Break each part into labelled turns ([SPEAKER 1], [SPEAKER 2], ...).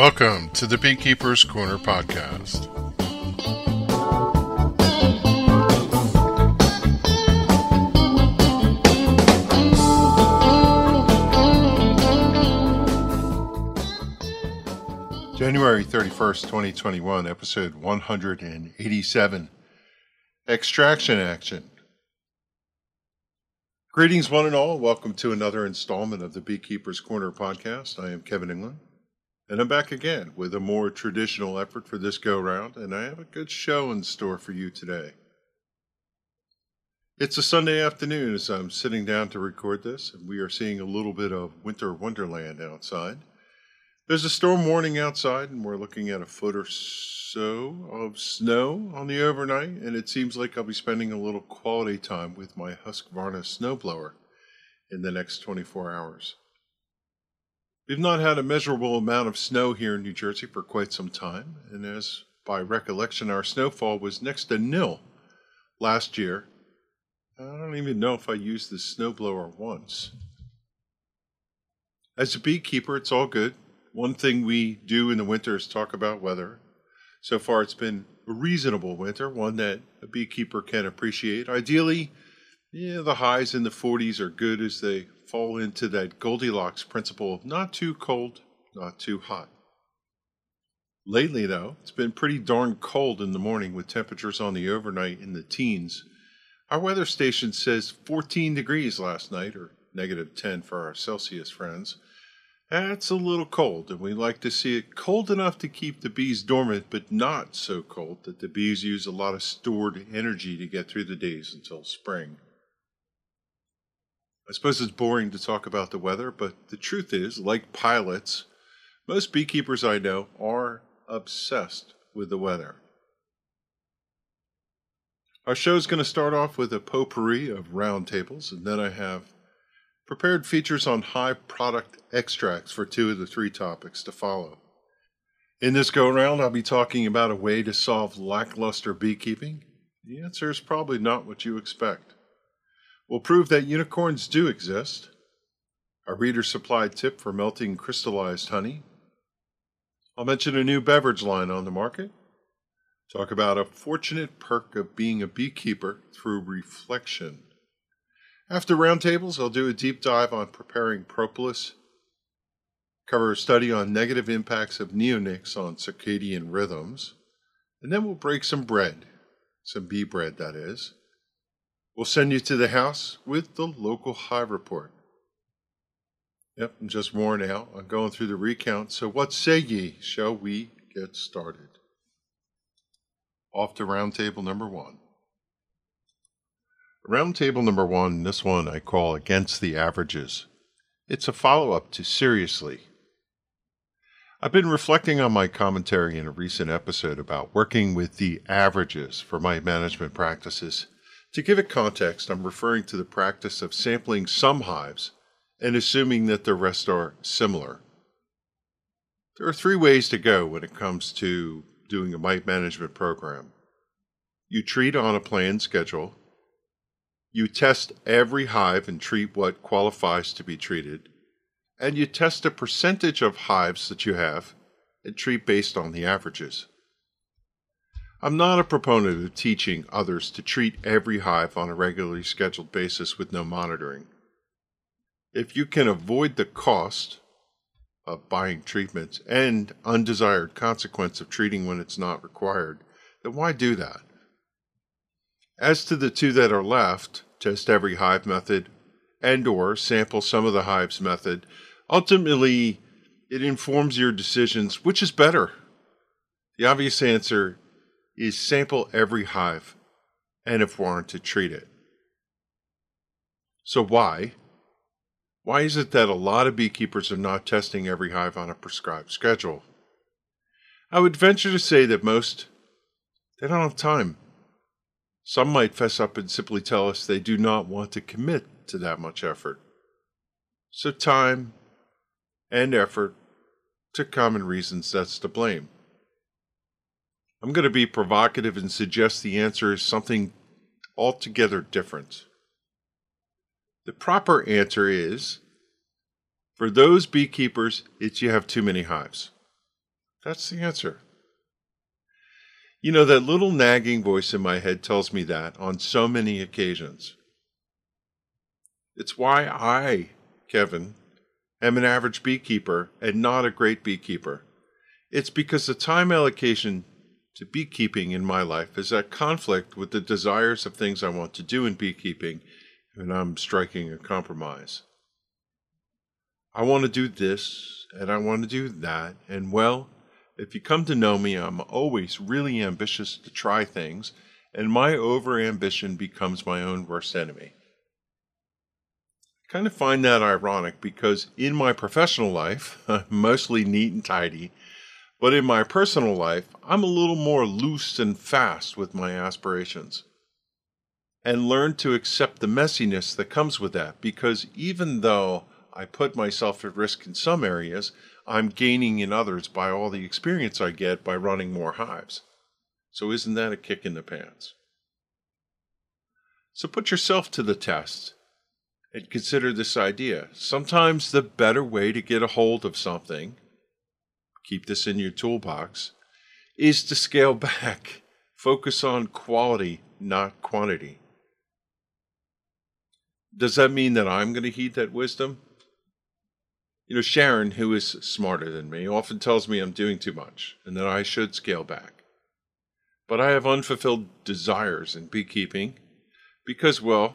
[SPEAKER 1] Welcome to the Beekeeper's Corner podcast. January 31st, 2021, episode 187 Extraction Action. Greetings, one and all. Welcome to another installment of the Beekeeper's Corner podcast. I am Kevin Inglin. And I'm back again with a more traditional effort for this go round, and I have a good show in store for you today. It's a Sunday afternoon as I'm sitting down to record this, and we are seeing a little bit of winter wonderland outside. There's a storm warning outside, and we're looking at a foot or so of snow on the overnight, and it seems like I'll be spending a little quality time with my Husqvarna snowblower in the next 24 hours. We've not had a measurable amount of snow here in New Jersey for quite some time, and as by recollection, our snowfall was next to nil last year. I don't even know if I used the snowblower once. As a beekeeper, it's all good. One thing we do in the winter is talk about weather. So far, it's been a reasonable winter, one that a beekeeper can appreciate. Ideally, yeah, the highs in the 40s are good as they fall into that Goldilocks principle of not too cold, not too hot. Lately, though, it's been pretty darn cold in the morning with temperatures on the overnight in the teens. Our weather station says 14 degrees last night, or negative 10 for our Celsius friends. That's a little cold, and we like to see it cold enough to keep the bees dormant, but not so cold that the bees use a lot of stored energy to get through the days until spring. I suppose it's boring to talk about the weather, but the truth is, like pilots, most beekeepers I know are obsessed with the weather. Our show is going to start off with a potpourri of roundtables, and then I have prepared features on high product extracts for two of the three topics to follow. In this go round, I'll be talking about a way to solve lackluster beekeeping. The answer is probably not what you expect. We'll prove that unicorns do exist. A reader supplied tip for melting crystallized honey. I'll mention a new beverage line on the market. Talk about a fortunate perk of being a beekeeper through reflection. After roundtables, I'll do a deep dive on preparing propolis, cover a study on negative impacts of neonics on circadian rhythms, and then we'll break some bread, some bee bread, that is. We'll send you to the house with the local hive report. Yep, I'm just worn out. I'm going through the recount. So, what say ye? Shall we get started? Off to roundtable number one. Roundtable number one, this one I call Against the Averages. It's a follow up to Seriously. I've been reflecting on my commentary in a recent episode about working with the averages for my management practices to give it context, I'm referring to the practice of sampling some hives and assuming that the rest are similar. There are three ways to go when it comes to doing a mite management program. You treat on a planned schedule. You test every hive and treat what qualifies to be treated. And you test a percentage of hives that you have and treat based on the averages. I'm not a proponent of teaching others to treat every hive on a regularly scheduled basis with no monitoring. If you can avoid the cost of buying treatments and undesired consequence of treating when it's not required, then why do that? As to the two that are left, test every hive method and or sample some of the hives method, ultimately it informs your decisions which is better. The obvious answer is sample every hive and, if warranted, treat it. So, why? Why is it that a lot of beekeepers are not testing every hive on a prescribed schedule? I would venture to say that most they don't have time. Some might fess up and simply tell us they do not want to commit two that much effort. So time and effort to common reasons that's to blame. I'm going to be provocative and suggest the answer is something altogether different. The proper answer is for those beekeepers, it's you have too many hives. That's the answer. You know, that little nagging voice in my head tells me that on so many occasions. It's why I, Kevin, am an average beekeeper and not a great beekeeper. It's because the time allocation to beekeeping in my life is at conflict with the desires of things I want to do in beekeeping, and I'm striking a compromise. I want to do this, and I want to do that, and well, if you come to know me, I'm always really ambitious to try things, and my overambition becomes my own worst enemy. I kind of find that ironic because in my professional life, I'm mostly neat and tidy, but in my personal life, I'm a little more loose and fast with my aspirations. And learn to accept the messiness that comes with that because even though I put myself at risk in some areas, I'm gaining in others by all the experience I get by running more hives. So, isn't that a kick in the pants? So, put yourself to the test and consider this idea. Sometimes the better way to get a hold of something keep this in your toolbox, is to scale back. Focus on quality, not quantity. Does that mean that I'm going to heed that wisdom? You know, Sharon, who is smarter than me, often tells me I'm doing too much and that I should scale back. But I have unfulfilled desires in beekeeping because, well,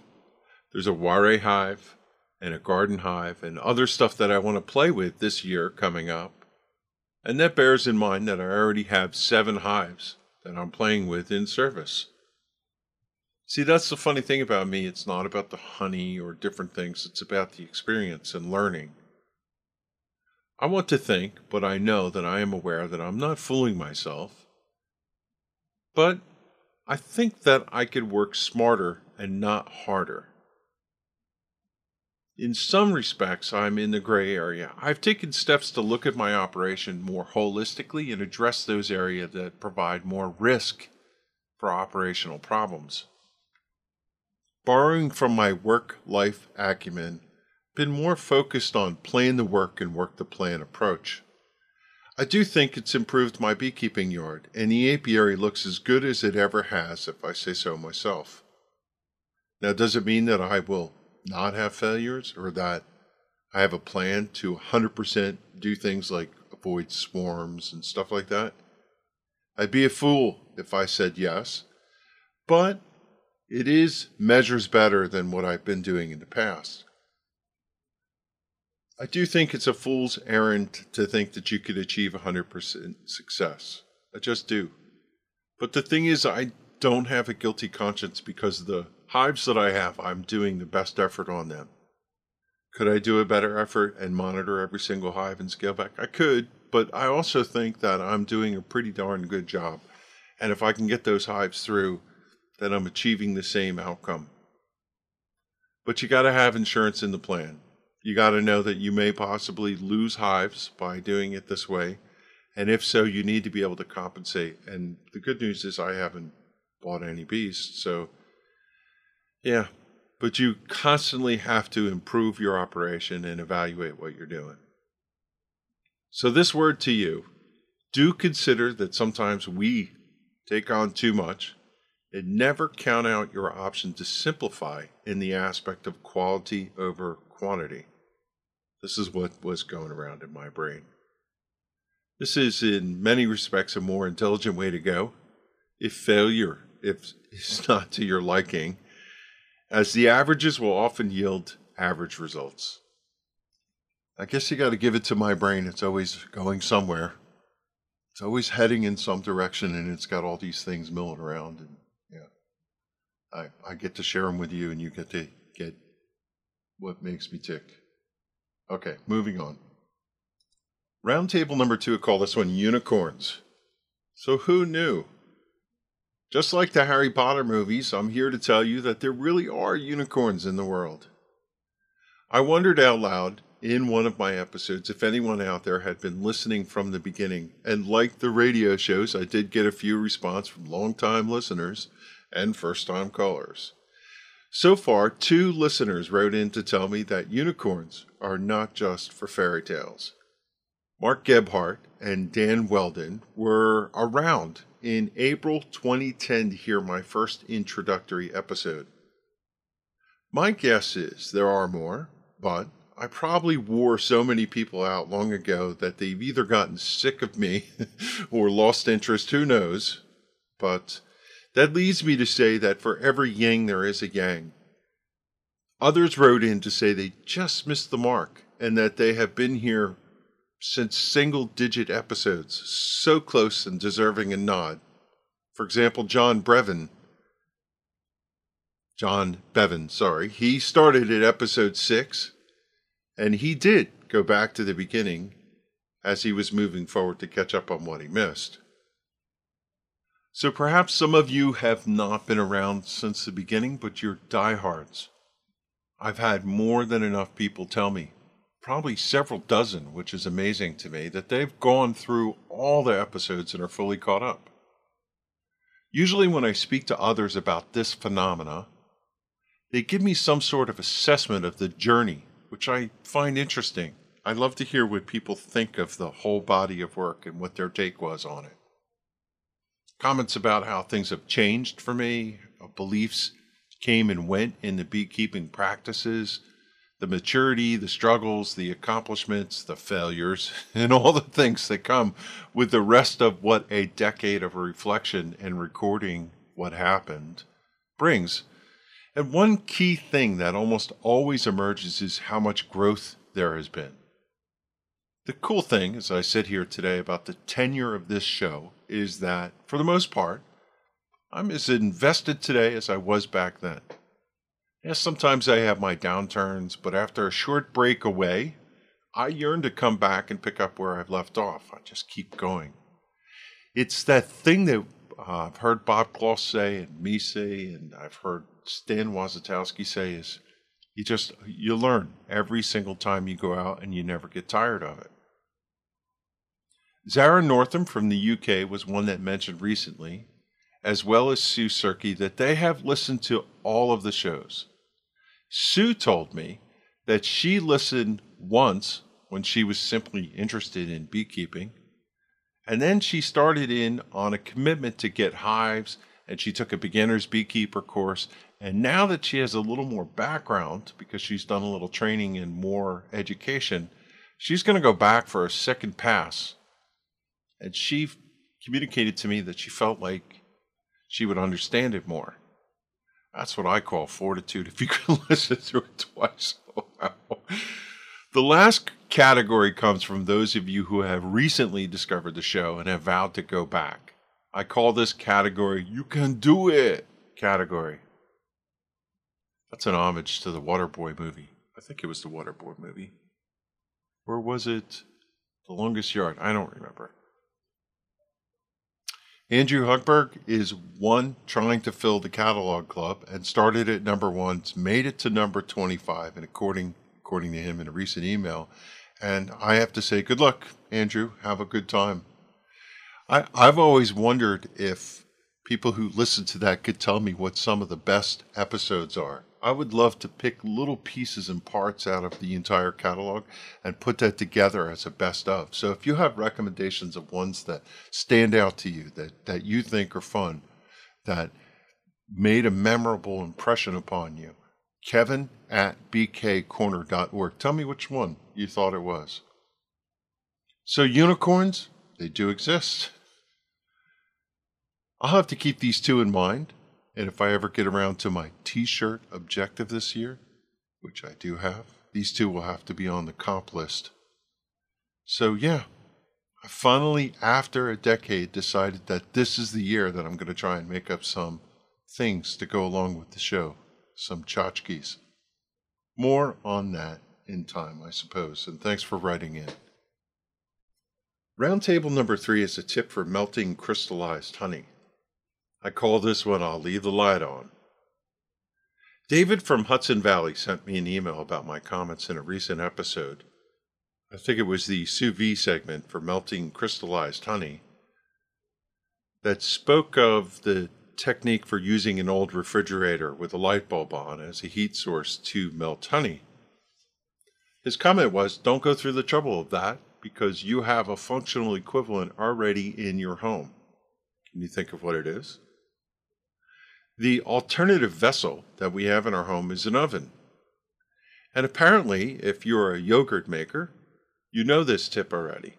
[SPEAKER 1] there's a Warre hive and a garden hive and other stuff that I want to play with this year coming up. And that bears in mind that I already have seven hives that I'm playing with in service. See, that's the funny thing about me. It's not about the honey or different things, it's about the experience and learning. I want to think, but I know that I am aware that I'm not fooling myself. But I think that I could work smarter and not harder in some respects, I'm in the gray area. I've taken steps to look at my operation more holistically and address those areas that provide more risk for operational problems. Borrowing from my work life acumen, been more focused on plan the work and work the plan approach. I do think it's improved my beekeeping yard, and the apiary looks as good as it ever has, if I say so myself. Now, does it mean that I will not have failures or that I have a plan to 100% do things like avoid swarms and stuff like that. I'd be a fool if I said yes, but it is measures better than what I've been doing in the past. I do think it's a fool's errand to think that you could achieve 100% success. I just do. But the thing is, I don't have a guilty conscience because the hives that I have, I'm doing the best effort on them. Could I do a better effort and monitor every single hive and scale back? I could, but I also think that I'm doing a pretty darn good job. And if I can get those hives through, then I'm achieving the same outcome. But you got to have insurance in the plan. You got to know that you may possibly lose hives by doing it this way. And if so, you need to be able to compensate. And the good news is I haven't bought any bees, so yeah, but you constantly have to improve your operation and evaluate what you're doing. So, this word to you do consider that sometimes we take on too much and never count out your option to simplify in the aspect of quality over quantity. This is what was going around in my brain. This is, in many respects, a more intelligent way to go. If failure if it's not to your liking, as the averages will often yield average results. I guess you got to give it to my brain. It's always going somewhere. It's always heading in some direction, and it's got all these things milling around. And yeah, I I get to share them with you, and you get to get what makes me tick. Okay, moving on. Roundtable number two, call this one unicorns. So who knew? Just like the Harry Potter movies, I'm here to tell you that there really are unicorns in the world. I wondered out loud in one of my episodes if anyone out there had been listening from the beginning, and like the radio shows, I did get a few response from long-time listeners and first-time callers. So far, two listeners wrote in to tell me that unicorns are not just for fairy tales. Mark Gebhardt and Dan Weldon were around in April 2010 to hear my first introductory episode. My guess is there are more, but I probably wore so many people out long ago that they've either gotten sick of me or lost interest, who knows. But that leads me to say that for every yang there is a yang. Others wrote in to say they just missed the mark and that they have been here since single digit episodes, so close and deserving a nod. For example, John Brevin. John Bevan, sorry. He started at episode six, and he did go back to the beginning as he was moving forward to catch up on what he missed. So perhaps some of you have not been around since the beginning, but you're diehards. I've had more than enough people tell me probably several dozen, which is amazing to me, that they've gone through all the episodes and are fully caught up. Usually, when I speak to others about this phenomena, they give me some sort of assessment of the journey, which I find interesting. I love to hear what people think of the whole body of work and what their take was on it. Comments about how things have changed for me, beliefs came and went in the beekeeping practices, the maturity, the struggles, the accomplishments, the failures, and all the things that come with the rest of what a decade of reflection and recording what happened brings. And one key thing that almost always emerges is how much growth there has been. The cool thing, as I sit here today, about the tenure of this show is that, for the most part, I'm as invested today as I was back then. Yes, sometimes I have my downturns, but after a short break away, I yearn to come back and pick up where I've left off. I just keep going. It's that thing that uh, I've heard Bob Kloss say and me say, and I've heard Stan Wozatowski say is you just you learn every single time you go out and you never get tired of it. Zara Northam from the UK was one that mentioned recently, as well as Sue Surkey, that they have listened to all of the shows. Sue told me that she listened once when she was simply interested in beekeeping. And then she started in on a commitment to get hives and she took a beginner's beekeeper course. And now that she has a little more background because she's done a little training and more education, she's going to go back for a second pass. And she communicated to me that she felt like she would understand it more. That's what I call fortitude. If you can listen to it twice. The last category comes from those of you who have recently discovered the show and have vowed to go back. I call this category You Can Do It category. That's an homage to the Waterboy movie. I think it was the Waterboy movie. Or was it The Longest Yard? I don't remember. Andrew Hugberg is one trying to fill the catalog club and started at number one, made it to number 25, and according according to him in a recent email. And I have to say, good luck, Andrew. Have a good time. I, I've always wondered if people who listen to that could tell me what some of the best episodes are. I would love to pick little pieces and parts out of the entire catalog and put that together as a best of. So if you have recommendations of ones that stand out to you, that, that you think are fun, that made a memorable impression upon you, Kevin at bkcorner.org. Tell me which one you thought it was. So unicorns, they do exist. I'll have to keep these two in mind. And if I ever get around to my t shirt objective this year, which I do have, these two will have to be on the comp list. So, yeah, I finally, after a decade, decided that this is the year that I'm going to try and make up some things to go along with the show, some tchotchkes. More on that in time, I suppose. And thanks for writing in. Roundtable number three is a tip for melting crystallized honey. I call this one I'll Leave the Light On. David from Hudson Valley sent me an email about my comments in a recent episode. I think it was the sous vide segment for melting crystallized honey that spoke of the technique for using an old refrigerator with a light bulb on as a heat source to melt honey. His comment was, Don't go through the trouble of that because you have a functional equivalent already in your home. Can you think of what it is? The alternative vessel that we have in our home is an oven. And apparently, if you're a yogurt maker, you know this tip already.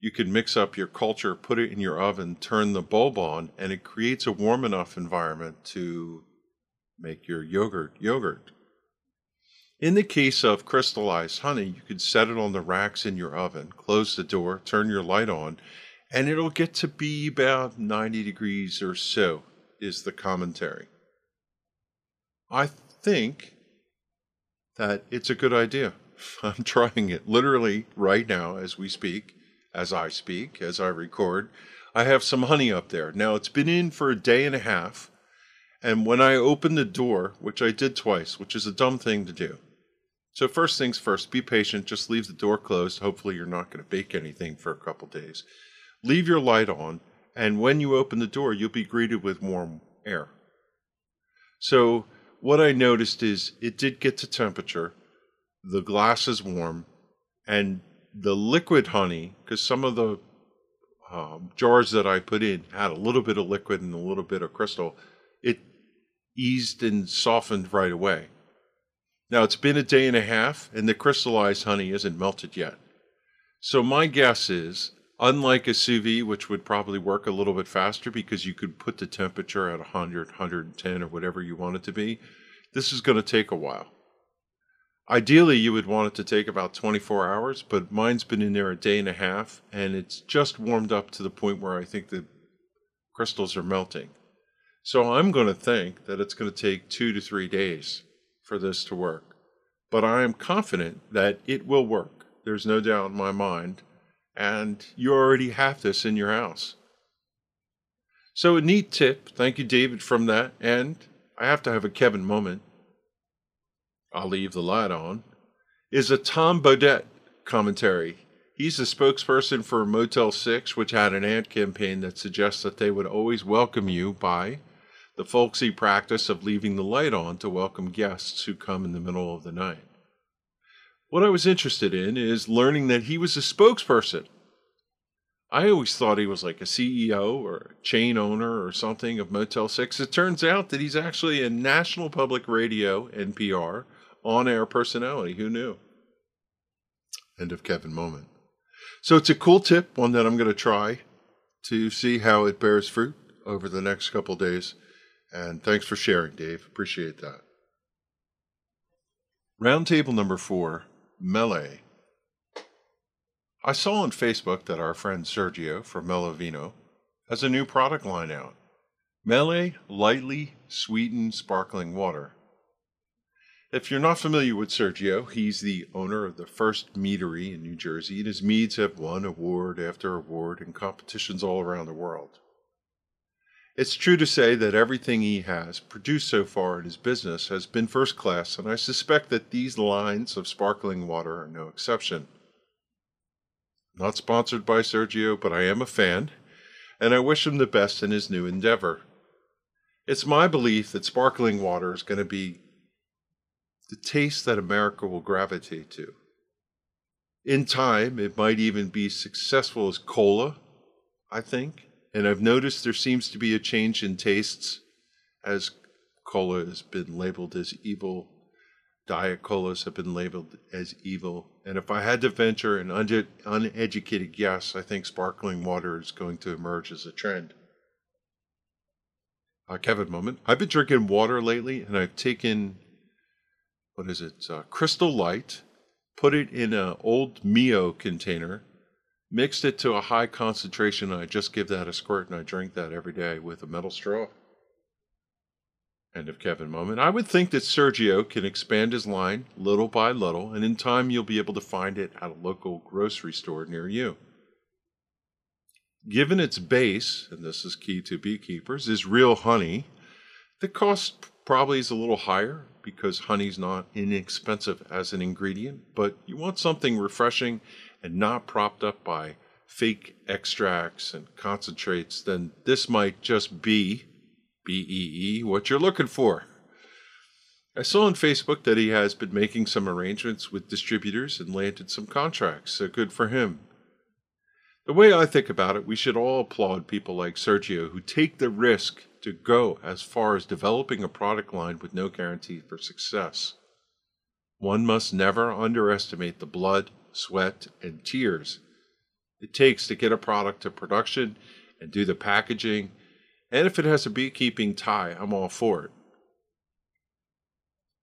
[SPEAKER 1] You can mix up your culture, put it in your oven, turn the bulb on, and it creates a warm enough environment to make your yogurt yogurt. In the case of crystallized honey, you can set it on the racks in your oven, close the door, turn your light on, and it'll get to be about 90 degrees or so, is the commentary. I think that it's a good idea. I'm trying it literally right now as we speak, as I speak, as I record. I have some honey up there. Now it's been in for a day and a half. And when I opened the door, which I did twice, which is a dumb thing to do, so first things first, be patient. Just leave the door closed. Hopefully, you're not going to bake anything for a couple days. Leave your light on, and when you open the door, you'll be greeted with warm air. So what I noticed is it did get to temperature. The glass is warm, and the liquid honey, because some of the um, jars that I put in had a little bit of liquid and a little bit of crystal, it eased and softened right away. Now it's been a day and a half, and the crystallized honey isn't melted yet. So my guess is, unlike a sous vide, which would probably work a little bit faster because you could put the temperature at 100, 110, or whatever you want it to be, this is going to take a while. Ideally, you would want it to take about 24 hours, but mine's been in there a day and a half, and it's just warmed up to the point where I think the crystals are melting. So I'm going to think that it's going to take two to three days for this to work. But I am confident that it will work. There's no doubt in my mind. And you already have this in your house. So, a neat tip. Thank you, David, from that. And I have to have a Kevin moment. I'll leave the light on. Is a Tom Bodett commentary. He's the spokesperson for Motel 6, which had an ad campaign that suggests that they would always welcome you by the folksy practice of leaving the light on to welcome guests who come in the middle of the night. What I was interested in is learning that he was a spokesperson. I always thought he was like a CEO or chain owner or something of Motel 6. It turns out that he's actually a National Public Radio, NPR, on air personality. Who knew? End of Kevin moment. So it's a cool tip, one that I'm going to try to see how it bears fruit over the next couple days. And thanks for sharing, Dave. Appreciate that. Roundtable number four Melle. I saw on Facebook that our friend Sergio from Melovino has a new product line out Melle Lightly Sweetened Sparkling Water. If you're not familiar with Sergio, he's the owner of the first meadery in New Jersey, and his meads have won award after award in competitions all around the world. It's true to say that everything he has produced so far in his business has been first class, and I suspect that these lines of sparkling water are no exception. Not sponsored by Sergio, but I am a fan, and I wish him the best in his new endeavor. It's my belief that sparkling water is going to be the taste that America will gravitate to. In time, it might even be successful as cola, I think and I've noticed there seems to be a change in tastes as cola has been labeled as evil. Diet colas have been labeled as evil. And if I had to venture an un- uneducated guess, I think sparkling water is going to emerge as a trend. Uh, Kevin moment. I've been drinking water lately, and I've taken, what is it, uh, Crystal Light, put it in an old Mio container, mixed it to a high concentration, and I just give that a squirt, and I drink that every day with a metal straw. End of Kevin moment. I would think that Sergio can expand his line little by little, and in time you'll be able to find it at a local grocery store near you. Given its base, and this is key to beekeepers, is real honey, the cost probably is a little higher because honey's not inexpensive as an ingredient, but you want something refreshing and not propped up by fake extracts and concentrates, then this might just be BEE what you're looking for. I saw on Facebook that he has been making some arrangements with distributors and landed some contracts, so good for him. The way I think about it, we should all applaud people like Sergio who take the risk to go as far as developing a product line with no guarantee for success. One must never underestimate the blood, sweat, and tears it takes to get a product to production and do the packaging. And if it has a beekeeping tie, I'm all for it.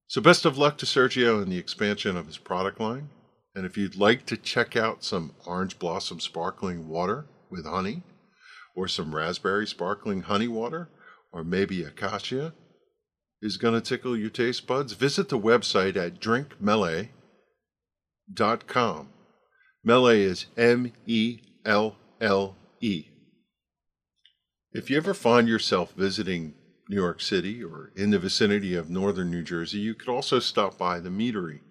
[SPEAKER 1] So, best of luck to Sergio in the expansion of his product line. And if you'd like to check out some orange blossom sparkling water with honey, or some raspberry sparkling honey water, or maybe acacia is going to tickle your taste buds, visit the website at drinkmelle.com. Melle is M E L L E. If you ever find yourself visiting New York City or in the vicinity of northern New Jersey, you could also stop by the Meadery.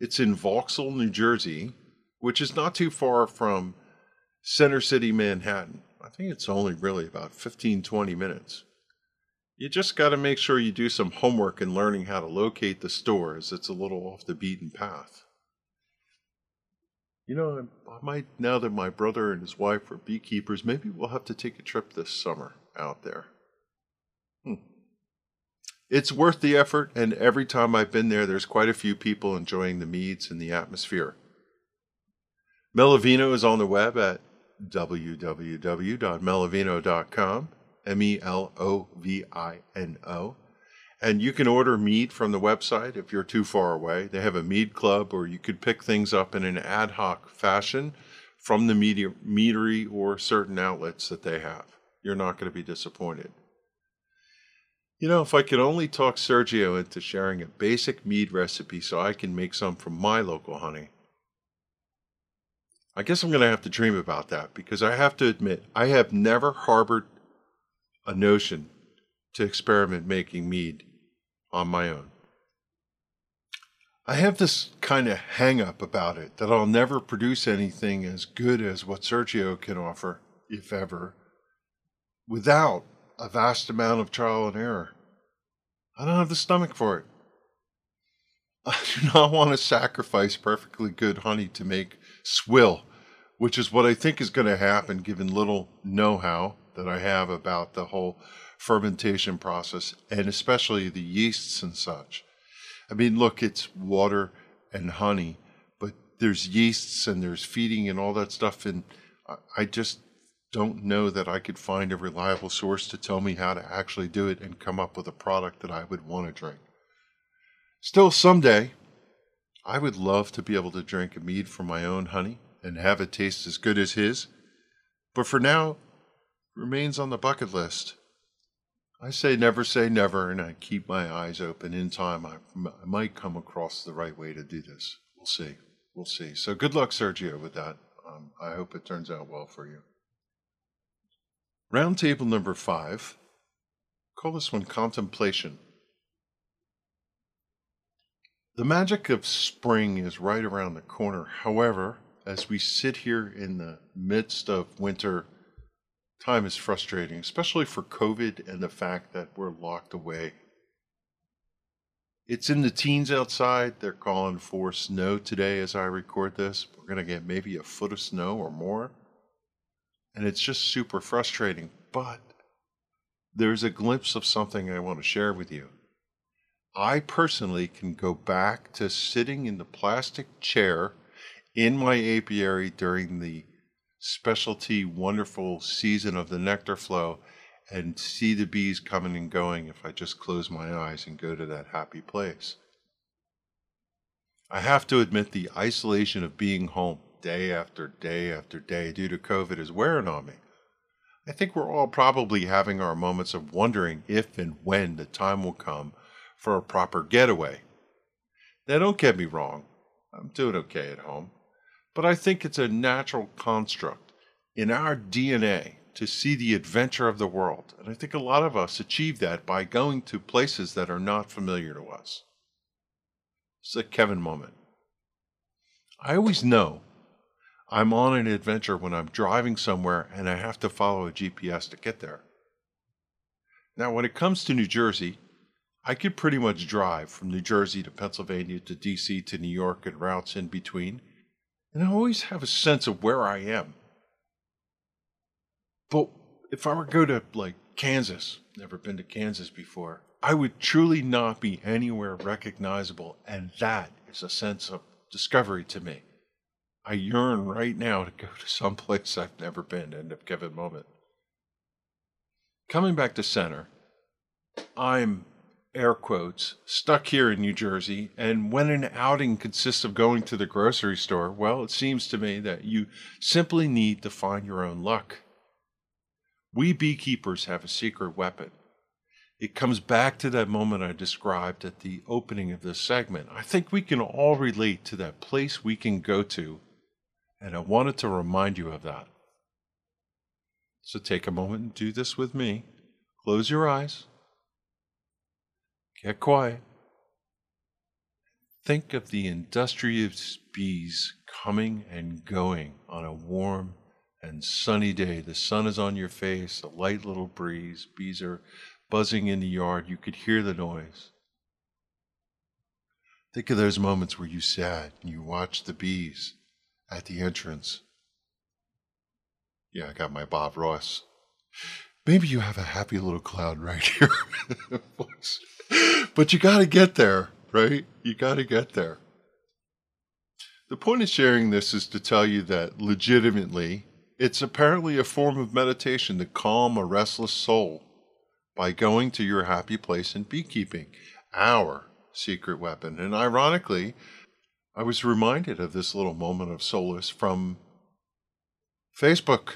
[SPEAKER 1] It's in Vauxhall, New Jersey, which is not too far from Center City, Manhattan. I think it's only really about 15, 20 minutes. You just got to make sure you do some homework in learning how to locate the stores. It's a little off the beaten path. You know, I might, now that my brother and his wife are beekeepers, maybe we'll have to take a trip this summer out there. Hmm. It's worth the effort, and every time I've been there, there's quite a few people enjoying the meads and the atmosphere. Melovino is on the web at www.melovino.com, M E L O V I N O. And you can order mead from the website if you're too far away. They have a mead club, or you could pick things up in an ad hoc fashion from the meadery or certain outlets that they have. You're not going to be disappointed. You know, if I could only talk Sergio into sharing a basic mead recipe so I can make some from my local honey. I guess I'm going to have to dream about that because I have to admit, I have never harbored a notion to experiment making mead on my own. I have this kind of hang up about it that I'll never produce anything as good as what Sergio can offer, if ever, without a vast amount of trial and error. I don't have the stomach for it. I do not want to sacrifice perfectly good honey to make swill, which is what I think is going to happen given little know how that I have about the whole fermentation process and especially the yeasts and such. I mean, look, it's water and honey, but there's yeasts and there's feeding and all that stuff. And I just don't know that I could find a reliable source to tell me how to actually do it and come up with a product that I would want to drink. Still, someday, I would love to be able to drink a mead from my own honey and have it taste as good as his. But for now, remains on the bucket list. I say never say never, and I keep my eyes open. In time, I, I might come across the right way to do this. We'll see. We'll see. So good luck, Sergio, with that. Um, I hope it turns out well for you. Roundtable number five. Call this one contemplation. The magic of spring is right around the corner. However, as we sit here in the midst of winter, time is frustrating, especially for COVID and the fact that we're locked away. It's in the teens outside. They're calling for snow today as I record this. We're going to get maybe a foot of snow or more. And it's just super frustrating. But there's a glimpse of something I want to share with you. I personally can go back to sitting in the plastic chair in my apiary during the specialty, wonderful season of the nectar flow and see the bees coming and going if I just close my eyes and go to that happy place. I have to admit, the isolation of being home day after day after day due to COVID is wearing on me. I think we're all probably having our moments of wondering if and when the time will come for a proper getaway. Now, don't get me wrong, I'm doing okay at home, but I think it's a natural construct in our DNA to see the adventure of the world. And I think a lot of us achieve that by going to places that are not familiar to us. It's a Kevin moment. I always know I'm on an adventure when I'm driving somewhere and I have to follow a GPS to get there. Now, when it comes to New Jersey, I could pretty much drive from New Jersey to Pennsylvania to DC to New York and routes in between, and I always have a sense of where I am. But if I were to go to like Kansas, never been to Kansas before, I would truly not be anywhere recognizable. And that is a sense of discovery to me. I yearn right now to go to some place I've never been in a given moment. Coming back to center, I'm air quotes stuck here in New Jersey, and when an outing consists of going to the grocery store, well, it seems to me that you simply need to find your own luck. We beekeepers have a secret weapon. It comes back to that moment I described at the opening of this segment. I think we can all relate to that place we can go to, and I wanted to remind you of that. So take a moment and do this with me. Close your eyes. Get quiet. Think of the industrious bees coming and going on a warm and sunny day. The sun is on your face, a light little breeze. Bees are buzzing in the yard. You could hear the noise. Think of those moments where you sat and you watched the bees at the entrance. Yeah, I got my Bob Ross. Maybe you have a happy little cloud right here. but you got to get there, right? You got to get there. The point of sharing this is to tell you that legitimately, it's apparently a form of meditation to calm a restless soul by going to your happy place in beekeeping, our secret weapon. And ironically, I was reminded of this little moment of solace from Facebook.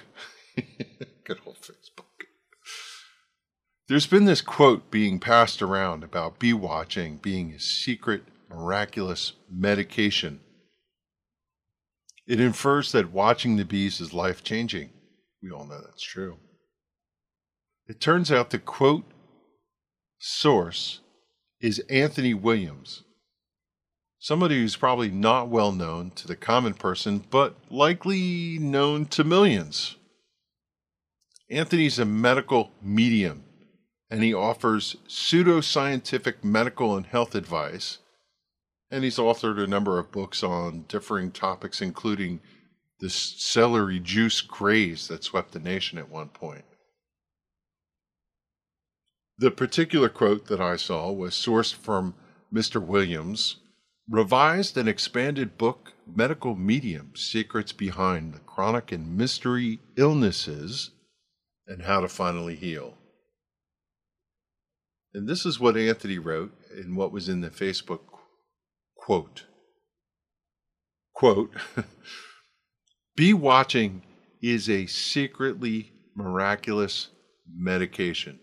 [SPEAKER 1] Good old Facebook. There's been this quote being passed around about bee watching being a secret, miraculous medication it infers that watching the bees is life changing. We all know that's true. It turns out the quote source is Anthony Williams, somebody who's probably not well known to the common person, but likely known to millions. Anthony's a medical medium, and he offers pseudoscientific medical and health advice and he's authored a number of books on differing topics, including the celery juice craze that swept the nation at one point. The particular quote that I saw was sourced from Mr. Williams' revised and expanded book, Medical Medium Secrets Behind the Chronic and Mystery Illnesses and How to Finally Heal. And this is what Anthony wrote in what was in the Facebook Quote, quote, bee watching is a secretly miraculous medication.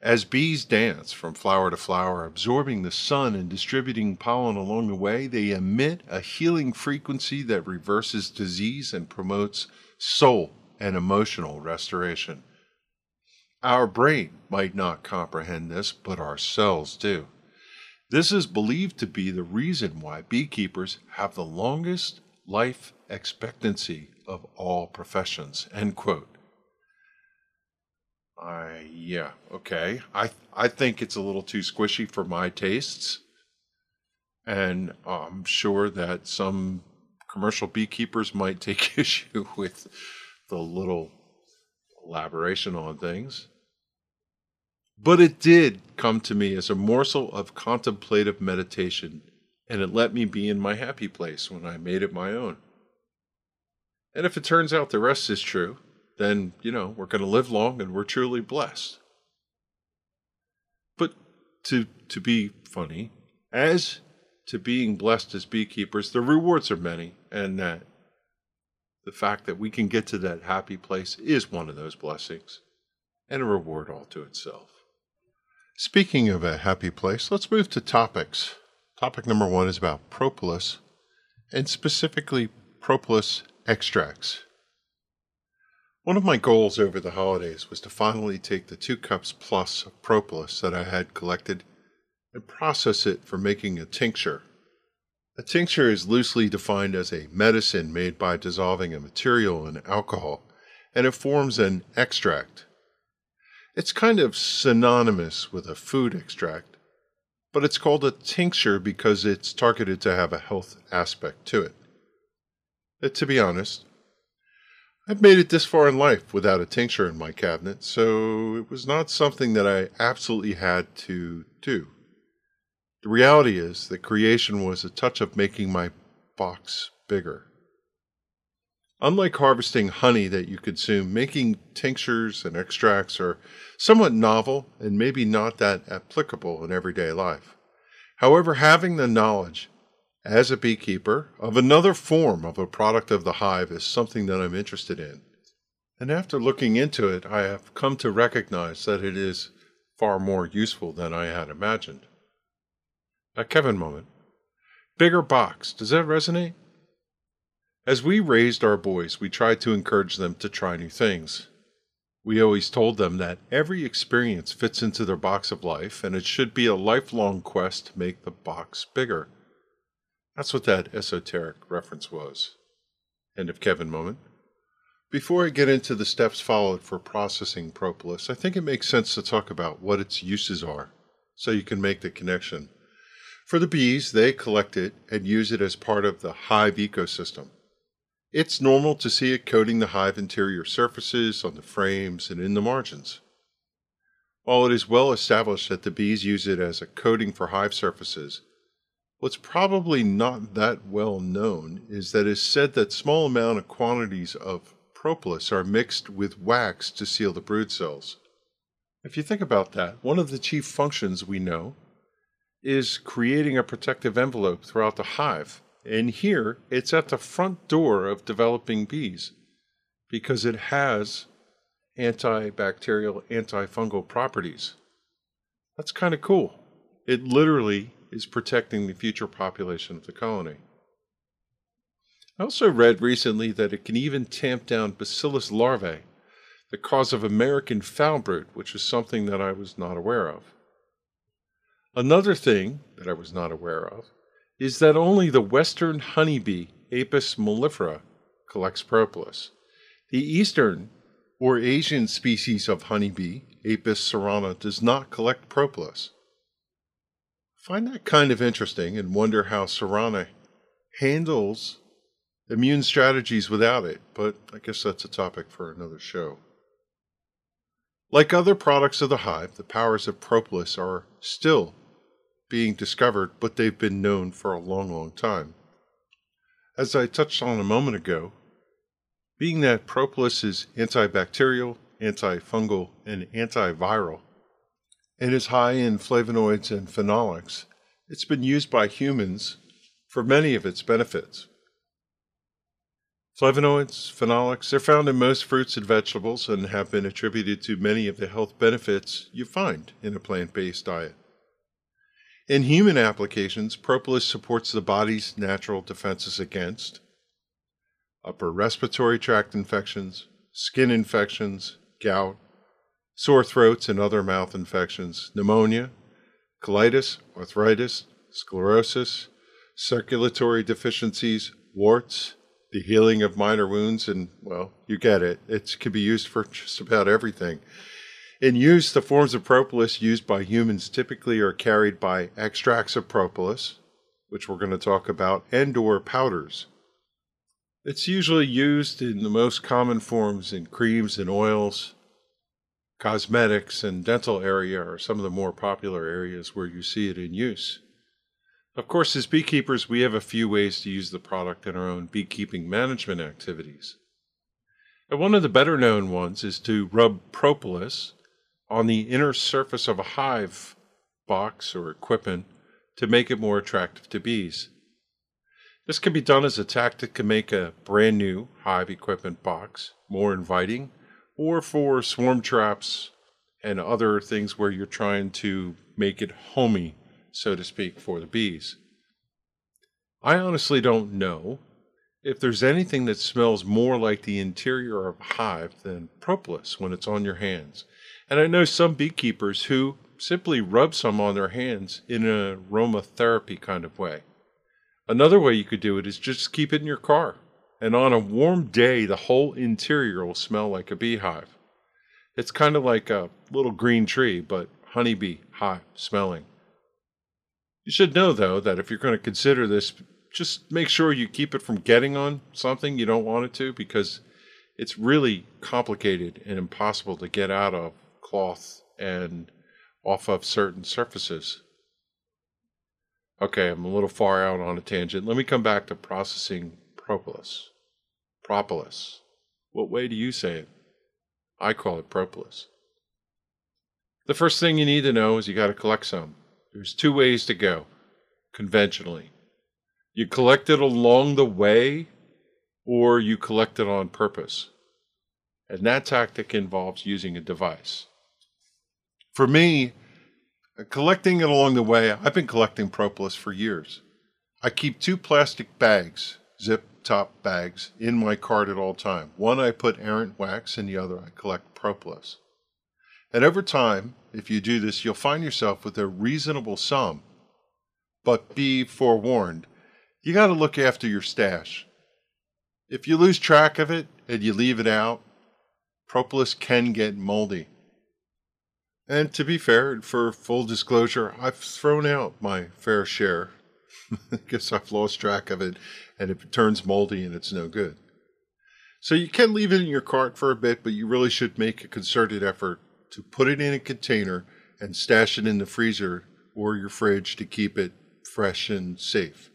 [SPEAKER 1] As bees dance from flower to flower, absorbing the sun and distributing pollen along the way, they emit a healing frequency that reverses disease and promotes soul and emotional restoration. Our brain might not comprehend this, but our cells do. This is believed to be the reason why beekeepers have the longest life expectancy of all professions. End quote. I yeah, okay. I I think it's a little too squishy for my tastes. And I'm sure that some commercial beekeepers might take issue with the little elaboration on things. But it did come to me as a morsel of contemplative meditation, and it let me be in my happy place when I made it my own. And if it turns out the rest is true, then, you know, we're going to live long and we're truly blessed. But to, to be funny, as to being blessed as beekeepers, the rewards are many, and that the fact that we can get to that happy place is one of those blessings and a reward all to itself. Speaking of a happy place, let's move to topics. Topic number one is about propolis, and specifically propolis extracts. One of my goals over the holidays was to finally take the two cups plus of propolis that I had collected and process it for making a tincture. A tincture is loosely defined as a medicine made by dissolving a material in alcohol, and it forms an extract it's kind of synonymous with a food extract, but it's called a tincture because it's targeted to have a health aspect to it. But to be honest, I've made it this far in life without a tincture in my cabinet, so it was not something that I absolutely had to do. The reality is that creation was a touch of making my box bigger. Unlike harvesting honey that you consume, making tinctures and extracts are somewhat novel and maybe not that applicable in everyday life. However, having the knowledge as a beekeeper of another form of a product of the hive is something that I'm interested in. And after looking into it, I have come to recognize that it is far more useful than I had imagined. A Kevin moment. Bigger box. Does that resonate? As we raised our boys, we tried to encourage them to try new things. We always told them that every experience fits into their box of life and it should be a lifelong quest to make the box bigger. That's what that esoteric reference was. End of Kevin moment. Before I get into the steps followed for processing propolis, I think it makes sense to talk about what its uses are so you can make the connection. For the bees, they collect it and use it as part of the hive ecosystem. It's normal to see it coating the hive interior surfaces, on the frames, and in the margins. While it is well established that the bees use it as a coating for hive surfaces, What's probably not that well known is that it's said that small amount of quantities of propolis are mixed with wax to seal the brood cells. If you think about that, one of the chief functions we know is creating a protective envelope throughout the hive. And here, it's at the front door of developing bees because it has antibacterial, antifungal properties. That's kind of cool. It literally is protecting the future population of the colony. I also read recently that it can even tamp down bacillus larvae, the cause of American foulbrood, which is something that I was not aware of. Another thing that I was not aware of is that only the western honeybee, Apis mellifera, collects propolis. The eastern or Asian species of honeybee, Apis cerana, does not collect propolis find that kind of interesting and wonder how Cerana handles immune strategies without it, but I guess that's a topic for another show. Like other products of the hive, the powers of propolis are still being discovered, but they've been known for a long, long time. As I touched on a moment ago, being that propolis is antibacterial, antifungal, and antiviral, and is high in flavonoids and phenolics, it's been used by humans for many of its benefits. Flavonoids, phenolics, they're found in most fruits and vegetables and have been attributed to many of the health benefits you find in a plant based diet. In human applications, propolis supports the body's natural defenses against upper respiratory tract infections, skin infections, gout, sore throats and other mouth infections, pneumonia, colitis, arthritis, sclerosis, circulatory deficiencies, warts, the healing of minor wounds, and well, you get it. It can be used for just about everything. In use, the forms of propolis used by humans typically are carried by extracts of propolis, which we're going to talk about, and or powders. It's usually used in the most common forms in creams and oils, Cosmetics and dental area are some of the more popular areas where you see it in use. Of course, as beekeepers, we have a few ways to use the product in our own beekeeping management activities. And one of the better known ones is to rub propolis on the inner surface of a hive box or equipment to make it more attractive to bees. This can be done as a tactic to make a brand new hive equipment box more inviting or for swarm traps and other things where you're trying to make it homey, so to speak, for the bees. I honestly don't know if there's anything that smells more like the interior of a hive than propolis when it's on your hands. And I know some beekeepers who simply rub some on their hands in an aromatherapy kind of way. Another way you could do it is just keep it in your car and on a warm day, the whole interior will smell like a beehive. It's kind of like a little green tree, but honeybee hive smelling. You should know, though, that if you're going to consider this, just make sure you keep it from getting on something you don't want it to, because it's really complicated and impossible to get out of cloth and off of certain surfaces. Okay, I'm a little far out on a tangent. Let me come back to processing propolis. Propolis. What way do you say it? I call it propolis. The first thing you need to know is you got to collect some. There's two ways to go conventionally. You collect it along the way or you collect it on purpose. And that tactic involves using a device. For me, collecting it along the way, I've been collecting propolis for years. I keep two plastic bags, zip top bags, in my cart at all time. One I put errant wax, and the other I collect propolis. And over time, if you do this, you'll find yourself with a reasonable sum. But be forewarned, you got to look after your stash. If you lose track of it and you leave it out, propolis can get moldy. And to be fair, for full disclosure, I've thrown out my fair share. I guess I've lost track of it, and it turns moldy and it's no good. So you can leave it in your cart for a bit, but you really should make a concerted effort to put it in a container and stash it in the freezer or your fridge to keep it fresh and safe.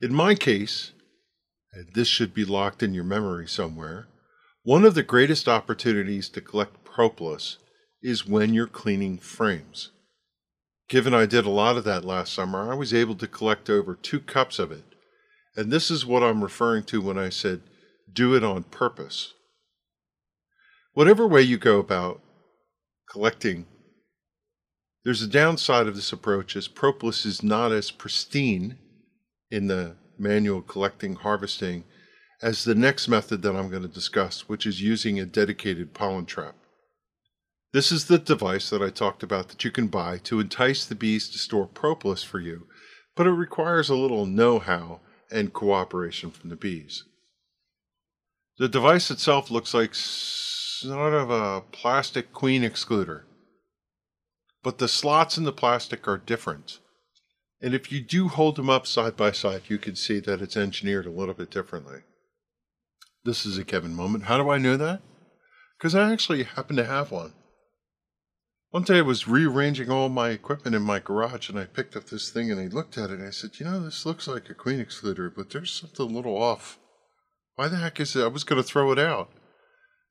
[SPEAKER 1] In my case, and this should be locked in your memory somewhere, one of the greatest opportunities to collect propolis is when you're cleaning frames. Given I did a lot of that last summer, I was able to collect over two cups of it. And this is what I'm referring to when I said do it on purpose. Whatever way you go about collecting, there's a downside of this approach as propolis is not as pristine in the manual collecting harvesting as the next method that I'm going to discuss, which is using a dedicated pollen trap. This is the device that I talked about that you can buy to entice the bees to store propolis for you, but it requires a little know how and cooperation from the bees. The device itself looks like sort of a plastic queen excluder, but the slots in the plastic are different. And if you do hold them up side by side, you can see that it's engineered a little bit differently. This is a Kevin moment. How do I know that? Because I actually happen to have one. One day I was rearranging all my equipment in my garage and I picked up this thing and I looked at it and I said, You know, this looks like a queen excluder, but there's something a little off. Why the heck is it? I was going to throw it out.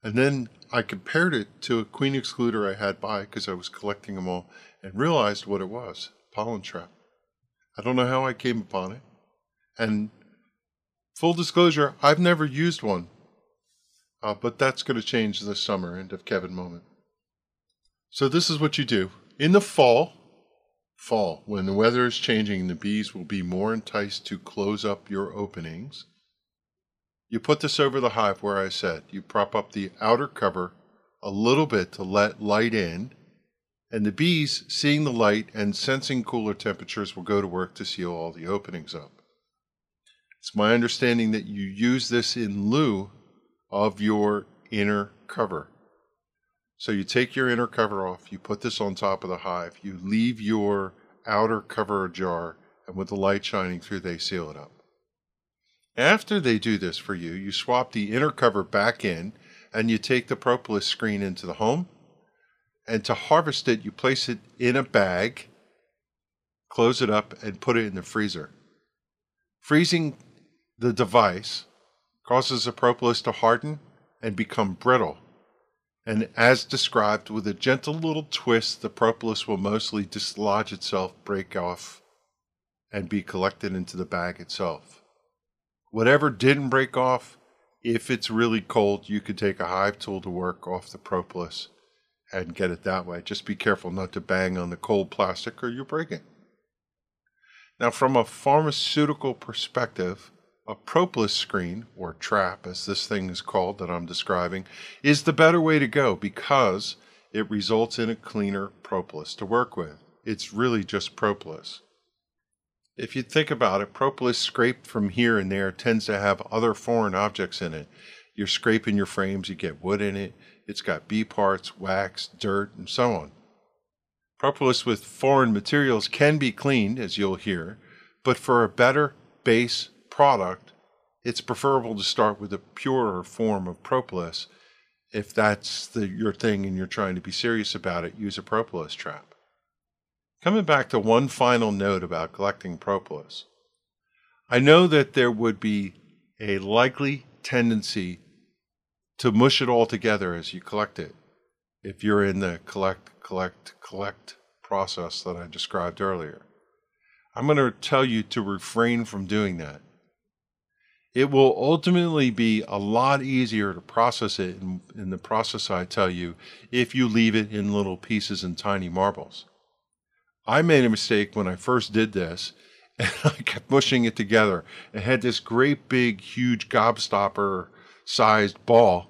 [SPEAKER 1] And then I compared it to a queen excluder I had by because I was collecting them all and realized what it was pollen trap. I don't know how I came upon it. And full disclosure, I've never used one. Uh, but that's going to change this summer. End of Kevin moment. So this is what you do. In the fall, fall, when the weather is changing, the bees will be more enticed to close up your openings. You put this over the hive where I said you prop up the outer cover a little bit to let light in, and the bees, seeing the light and sensing cooler temperatures, will go to work to seal all the openings up. It's my understanding that you use this in lieu of your inner cover. So you take your inner cover off, you put this on top of the hive, you leave your outer cover ajar, and with the light shining through, they seal it up. After they do this for you, you swap the inner cover back in and you take the propolis screen into the home. And to harvest it, you place it in a bag, close it up, and put it in the freezer. Freezing the device causes the propolis to harden and become brittle and as described, with a gentle little twist, the propolis will mostly dislodge itself, break off, and be collected into the bag itself. Whatever didn't break off, if it's really cold, you could take a hive tool to work off the propolis and get it that way. Just be careful not to bang on the cold plastic or you'll break it. Now, from a pharmaceutical perspective, a propolis screen, or trap as this thing is called that I'm describing, is the better way to go because it results in a cleaner propolis to work with. It's really just propolis. If you think about it, propolis scraped from here and there tends to have other foreign objects in it. You're scraping your frames, you get wood in it, it's got bee parts, wax, dirt, and so on. Propolis with foreign materials can be cleaned, as you'll hear, but for a better base product, it's preferable to start with a purer form of propolis. If that's the, your thing and you're trying to be serious about it, use a propolis trap. Coming back to one final note about collecting propolis. I know that there would be a likely tendency to mush it all together as you collect it if you're in the collect, collect, collect process that I described earlier. I'm going to tell you to refrain from doing that. It will ultimately be a lot easier to process it in, in the process I tell you if you leave it in little pieces and tiny marbles. I made a mistake when I first did this and I kept mushing it together and had this great big huge gobstopper sized ball.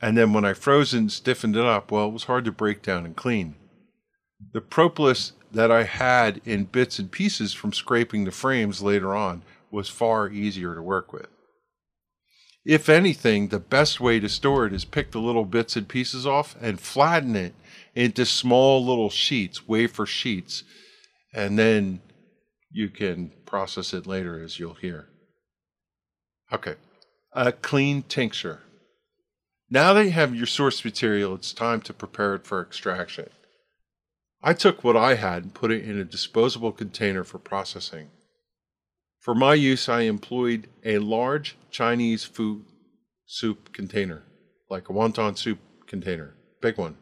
[SPEAKER 1] And then when I froze and stiffened it up, well, it was hard to break down and clean. The propolis that I had in bits and pieces from scraping the frames later on was far easier to work with. If anything, the best way to store it is pick the little bits and pieces off and flatten it into small little sheets, wafer sheets, and then you can process it later as you'll hear. Okay, a clean tincture. Now that you have your source material, it's time to prepare it for extraction. I took what I had and put it in a disposable container for processing. For my use, I employed a large Chinese food soup container, like a wonton soup container, big one.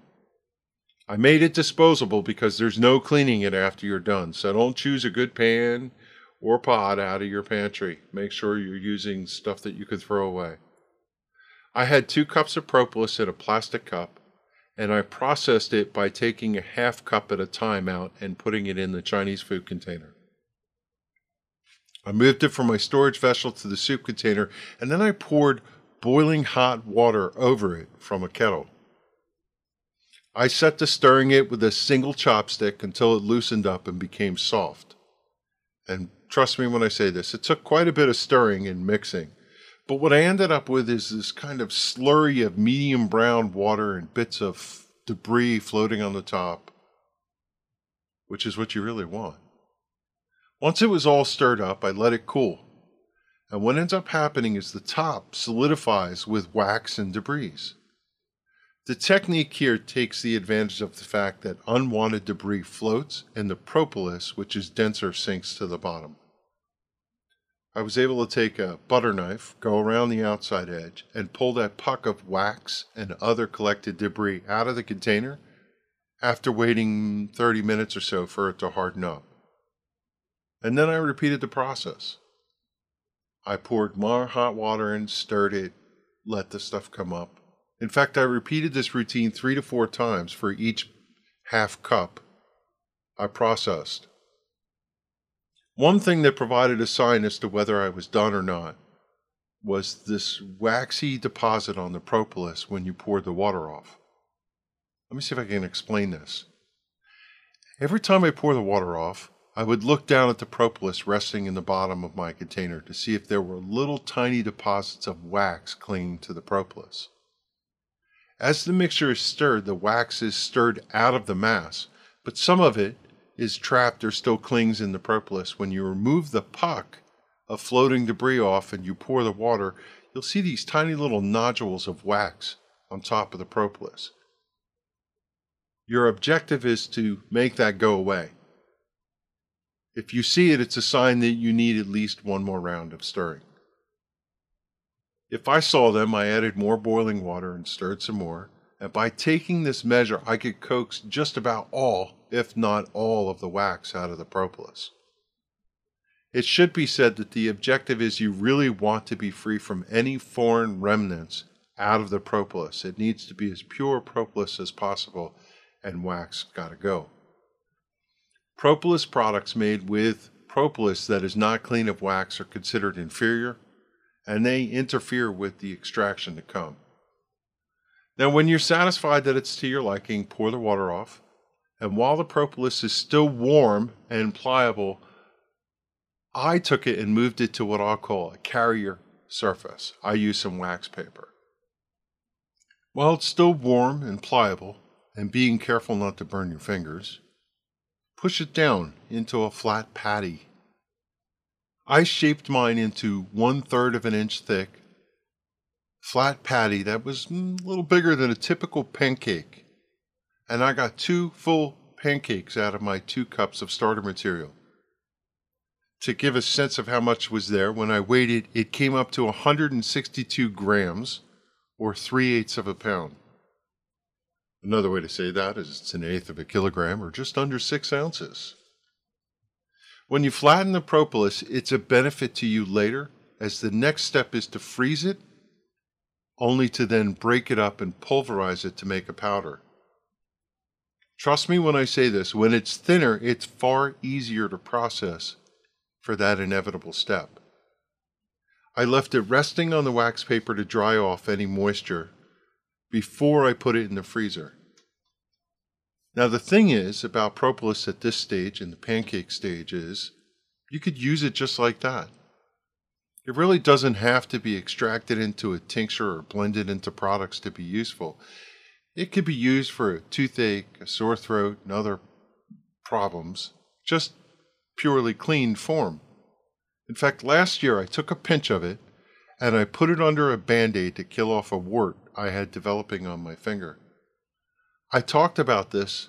[SPEAKER 1] I made it disposable because there's no cleaning it after you're done. So don't choose a good pan or pot out of your pantry. Make sure you're using stuff that you can throw away. I had two cups of propolis in a plastic cup and I processed it by taking a half cup at a time out and putting it in the Chinese food container. I moved it from my storage vessel to the soup container, and then I poured boiling hot water over it from a kettle. I set to stirring it with a single chopstick until it loosened up and became soft. And trust me when I say this, it took quite a bit of stirring and mixing. But what I ended up with is this kind of slurry of medium brown water and bits of debris floating on the top, which is what you really want. Once it was all stirred up, I let it cool. And what ends up happening is the top solidifies with wax and debris. The technique here takes the advantage of the fact that unwanted debris floats and the propolis, which is denser, sinks to the bottom. I was able to take a butter knife, go around the outside edge, and pull that puck of wax and other collected debris out of the container after waiting 30 minutes or so for it to harden up. And then I repeated the process. I poured more hot water and stirred it, let the stuff come up. In fact, I repeated this routine three to four times for each half cup I processed. One thing that provided a sign as to whether I was done or not was this waxy deposit on the propolis when you poured the water off. Let me see if I can explain this. Every time I pour the water off, I would look down at the propolis resting in the bottom of my container to see if there were little tiny deposits of wax clinging to the propolis. As the mixture is stirred, the wax is stirred out of the mass, but some of it is trapped or still clings in the propolis. When you remove the puck of floating debris off and you pour the water, you'll see these tiny little nodules of wax on top of the propolis. Your objective is to make that go away. If you see it, it's a sign that you need at least one more round of stirring. If I saw them, I added more boiling water and stirred some more. And by taking this measure, I could coax just about all if not all, of the wax out of the propolis. It should be said that the objective is you really want to be free from any foreign remnants out of the propolis. It needs to be as pure propolis as possible, and wax got to go. Propolis products made with propolis that is not clean of wax are considered inferior, and they interfere with the extraction to come. Now, when you're satisfied that it's to your liking, pour the water off and while the propolis is still warm and pliable, I took it and moved it to what I'll call a carrier surface. I use some wax paper. While it's still warm and pliable, and being careful not to burn your fingers, push it down into a flat patty I shaped mine into one third of an inch thick, flat patty that was a little bigger than a typical pancake. And I got two full pancakes out of my two cups of starter material. To give a sense of how much was there, when I weighed it, it came up to 162 grams, or three eighths of a pound. Another way to say that is it's an eighth of a kilogram, or just under six ounces. When you flatten the propolis, it's a benefit to you later, as the next step is to freeze it, only to then break it up and pulverize it to make a powder. Trust me when I say this, when it's thinner, it's far easier to process for that inevitable step. I left it resting on the wax paper to dry off any moisture before I put it in the freezer. Now, the thing is about propolis at this stage, in the pancake stage, is you could use it just like that. It really doesn't have to be extracted into a tincture or blended into products to be useful. It could be used for a toothache, a sore throat, and other problems, just purely clean form. In fact, last year I took a pinch of it and I put it under a band aid to kill off a wart I had developing on my finger. I talked about this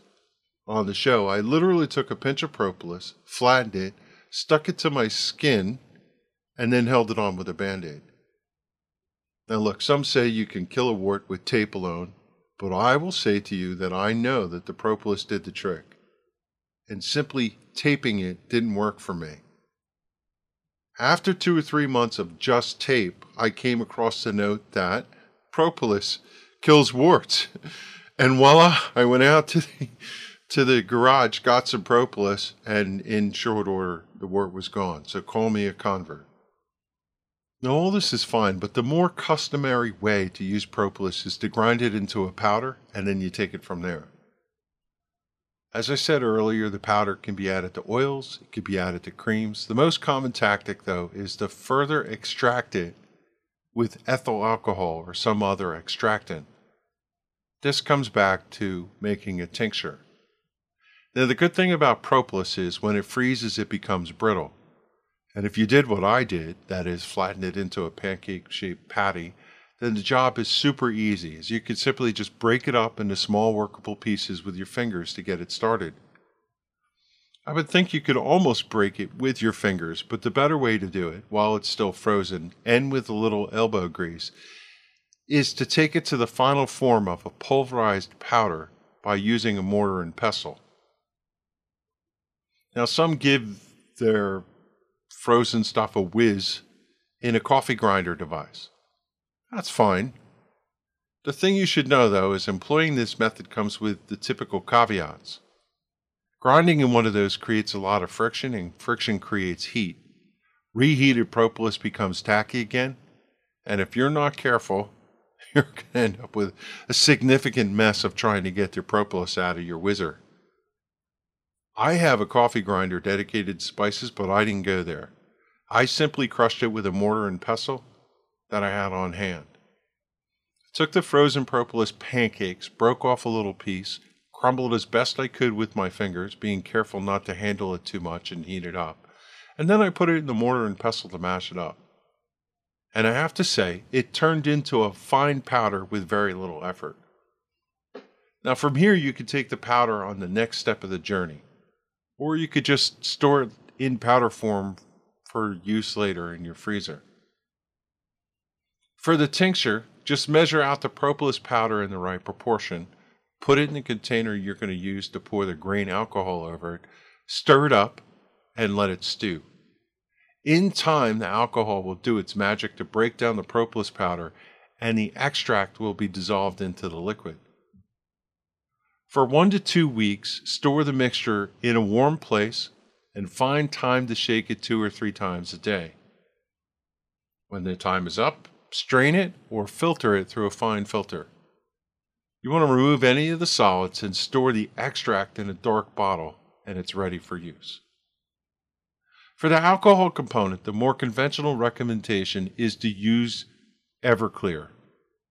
[SPEAKER 1] on the show. I literally took a pinch of propolis, flattened it, stuck it to my skin, and then held it on with a band aid. Now, look, some say you can kill a wart with tape alone, but I will say to you that I know that the propolis did the trick, and simply taping it didn't work for me. After two or three months of just tape, I came across the note that propolis kills warts. And voila, I went out to the, to the garage, got some propolis, and in short order, the wart was gone. So call me a convert. Now, all this is fine, but the more customary way to use propolis is to grind it into a powder and then you take it from there. As I said earlier, the powder can be added to oils, it can be added to creams. The most common tactic, though, is to further extract it with ethyl alcohol or some other extractant. This comes back to making a tincture. Now, the good thing about propolis is when it freezes, it becomes brittle. And if you did what I did, that is, flatten it into a pancake shaped patty, then the job is super easy, as you can simply just break it up into small workable pieces with your fingers to get it started. I would think you could almost break it with your fingers, but the better way to do it, while it's still frozen and with a little elbow grease, is to take it to the final form of a pulverized powder by using a mortar and pestle. Now, some give their frozen stuff a whiz in a coffee grinder device. That's fine. The thing you should know, though, is employing this method comes with the typical caveats. Grinding in one of those creates a lot of friction, and friction creates heat. Reheated propolis becomes tacky again, and if you're not careful, you're going to end up with a significant mess of trying to get the propolis out of your whizzer. I have a coffee grinder dedicated to spices, but I didn't go there. I simply crushed it with a mortar and pestle that I had on hand. I took the frozen propolis pancakes, broke off a little piece, crumbled as best I could with my fingers, being careful not to handle it too much and heat it up, and then I put it in the mortar and pestle to mash it up. And I have to say, it turned into a fine powder with very little effort. Now, from here, you could take the powder on the next step of the journey, or you could just store it in powder form for use later in your freezer. For the tincture, just measure out the propolis powder in the right proportion, put it in the container you're going to use to pour the grain alcohol over it, stir it up, and let it stew. In time, the alcohol will do its magic to break down the propolis powder, and the extract will be dissolved into the liquid. For one to two weeks, store the mixture in a warm place and find time to shake it two or three times a day. When the time is up, strain it, or filter it through a fine filter. You want to remove any of the solids and store the extract in a dark bottle, and it's ready for use. For the alcohol component, the more conventional recommendation is to use Everclear.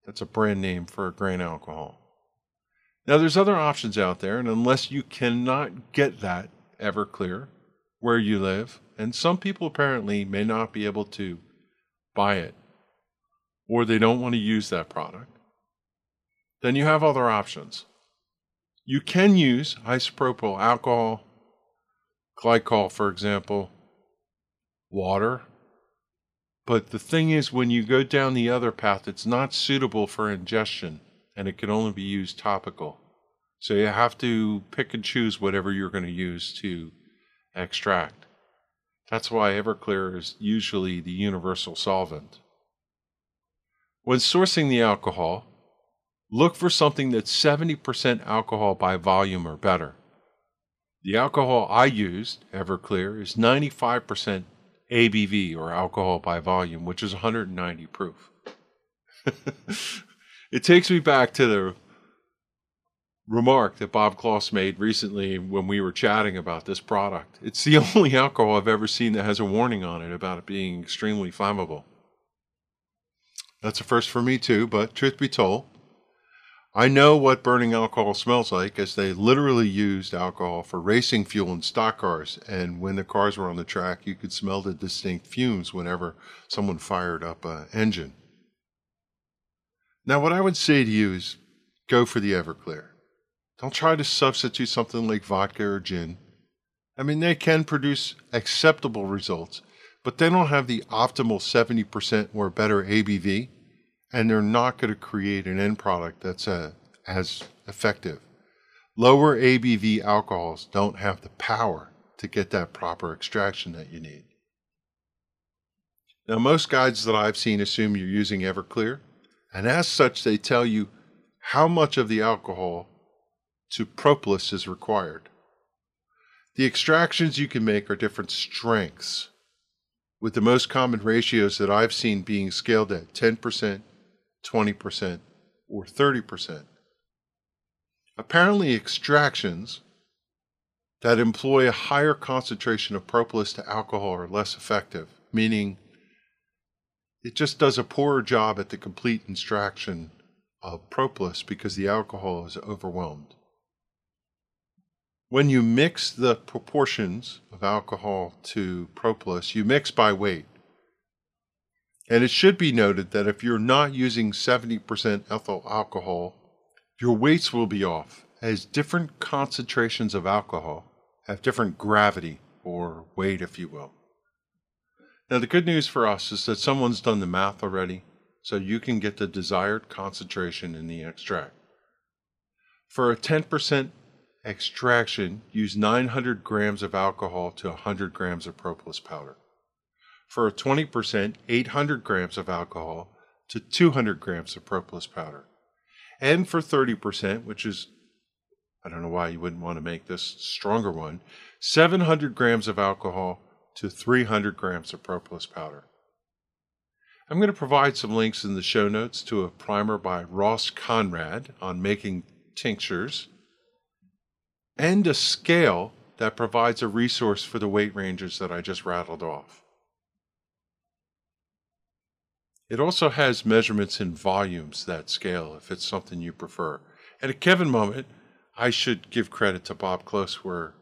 [SPEAKER 1] That's a brand name for a grain alcohol. Now, there's other options out there, and unless you cannot get that Everclear, where you live, and some people apparently may not be able to buy it or they don't want to use that product, then you have other options. You can use isopropyl alcohol, glycol, for example, water. But the thing is, when you go down the other path, it's not suitable for ingestion and it can only be used topical. So you have to pick and choose whatever you're going to use to extract. That's why Everclear is usually the universal solvent. When sourcing the alcohol, look for something that's 70% alcohol by volume or better. The alcohol I used, Everclear, is 95% ABV or alcohol by volume, which is 190 proof. it takes me back to the remark that Bob Kloss made recently when we were chatting about this product. It's the only alcohol I've ever seen that has a warning on it about it being extremely flammable. That's a first for me too, but truth be told, I know what burning alcohol smells like as they literally used alcohol for racing fuel in stock cars. And when the cars were on the track, you could smell the distinct fumes whenever someone fired up an engine. Now, what I would say to you is go for the Everclear. Don't try to substitute something like vodka or gin. I mean, they can produce acceptable results, but they don't have the optimal 70% or better ABV, and they're not going to create an end product that's uh, as effective. Lower ABV alcohols don't have the power to get that proper extraction that you need. Now, most guides that I've seen assume you're using Everclear, and as such, they tell you how much of the alcohol to propolis is required. The extractions you can make are different strengths, with the most common ratios that I've seen being scaled at 10%, 20%, or 30%. Apparently, extractions that employ a higher concentration of propolis to alcohol are less effective, meaning it just does a poorer job at the complete extraction of propolis because the alcohol is overwhelmed. When you mix the proportions of alcohol to propolis, you mix by weight. And it should be noted that if you're not using 70% ethyl alcohol, your weights will be off, as different concentrations of alcohol have different gravity or weight, if you will. Now, the good news for us is that someone's done the math already, so you can get the desired concentration in the extract. For a 10% extraction, use 900 grams of alcohol to 100 grams of propolis powder. For a 20%, 800 grams of alcohol to 200 grams of propolis powder. And for 30%, which is, I don't know why you wouldn't want to make this stronger one, 700 grams of alcohol to 300 grams of propolis powder. I'm going to provide some links in the show notes to a primer by Ross Conrad on making tinctures and a scale that provides a resource for the weight ranges that I just rattled off. It also has measurements in volumes, that scale, if it's something you prefer. At a Kevin moment, I should give credit to Bob Close where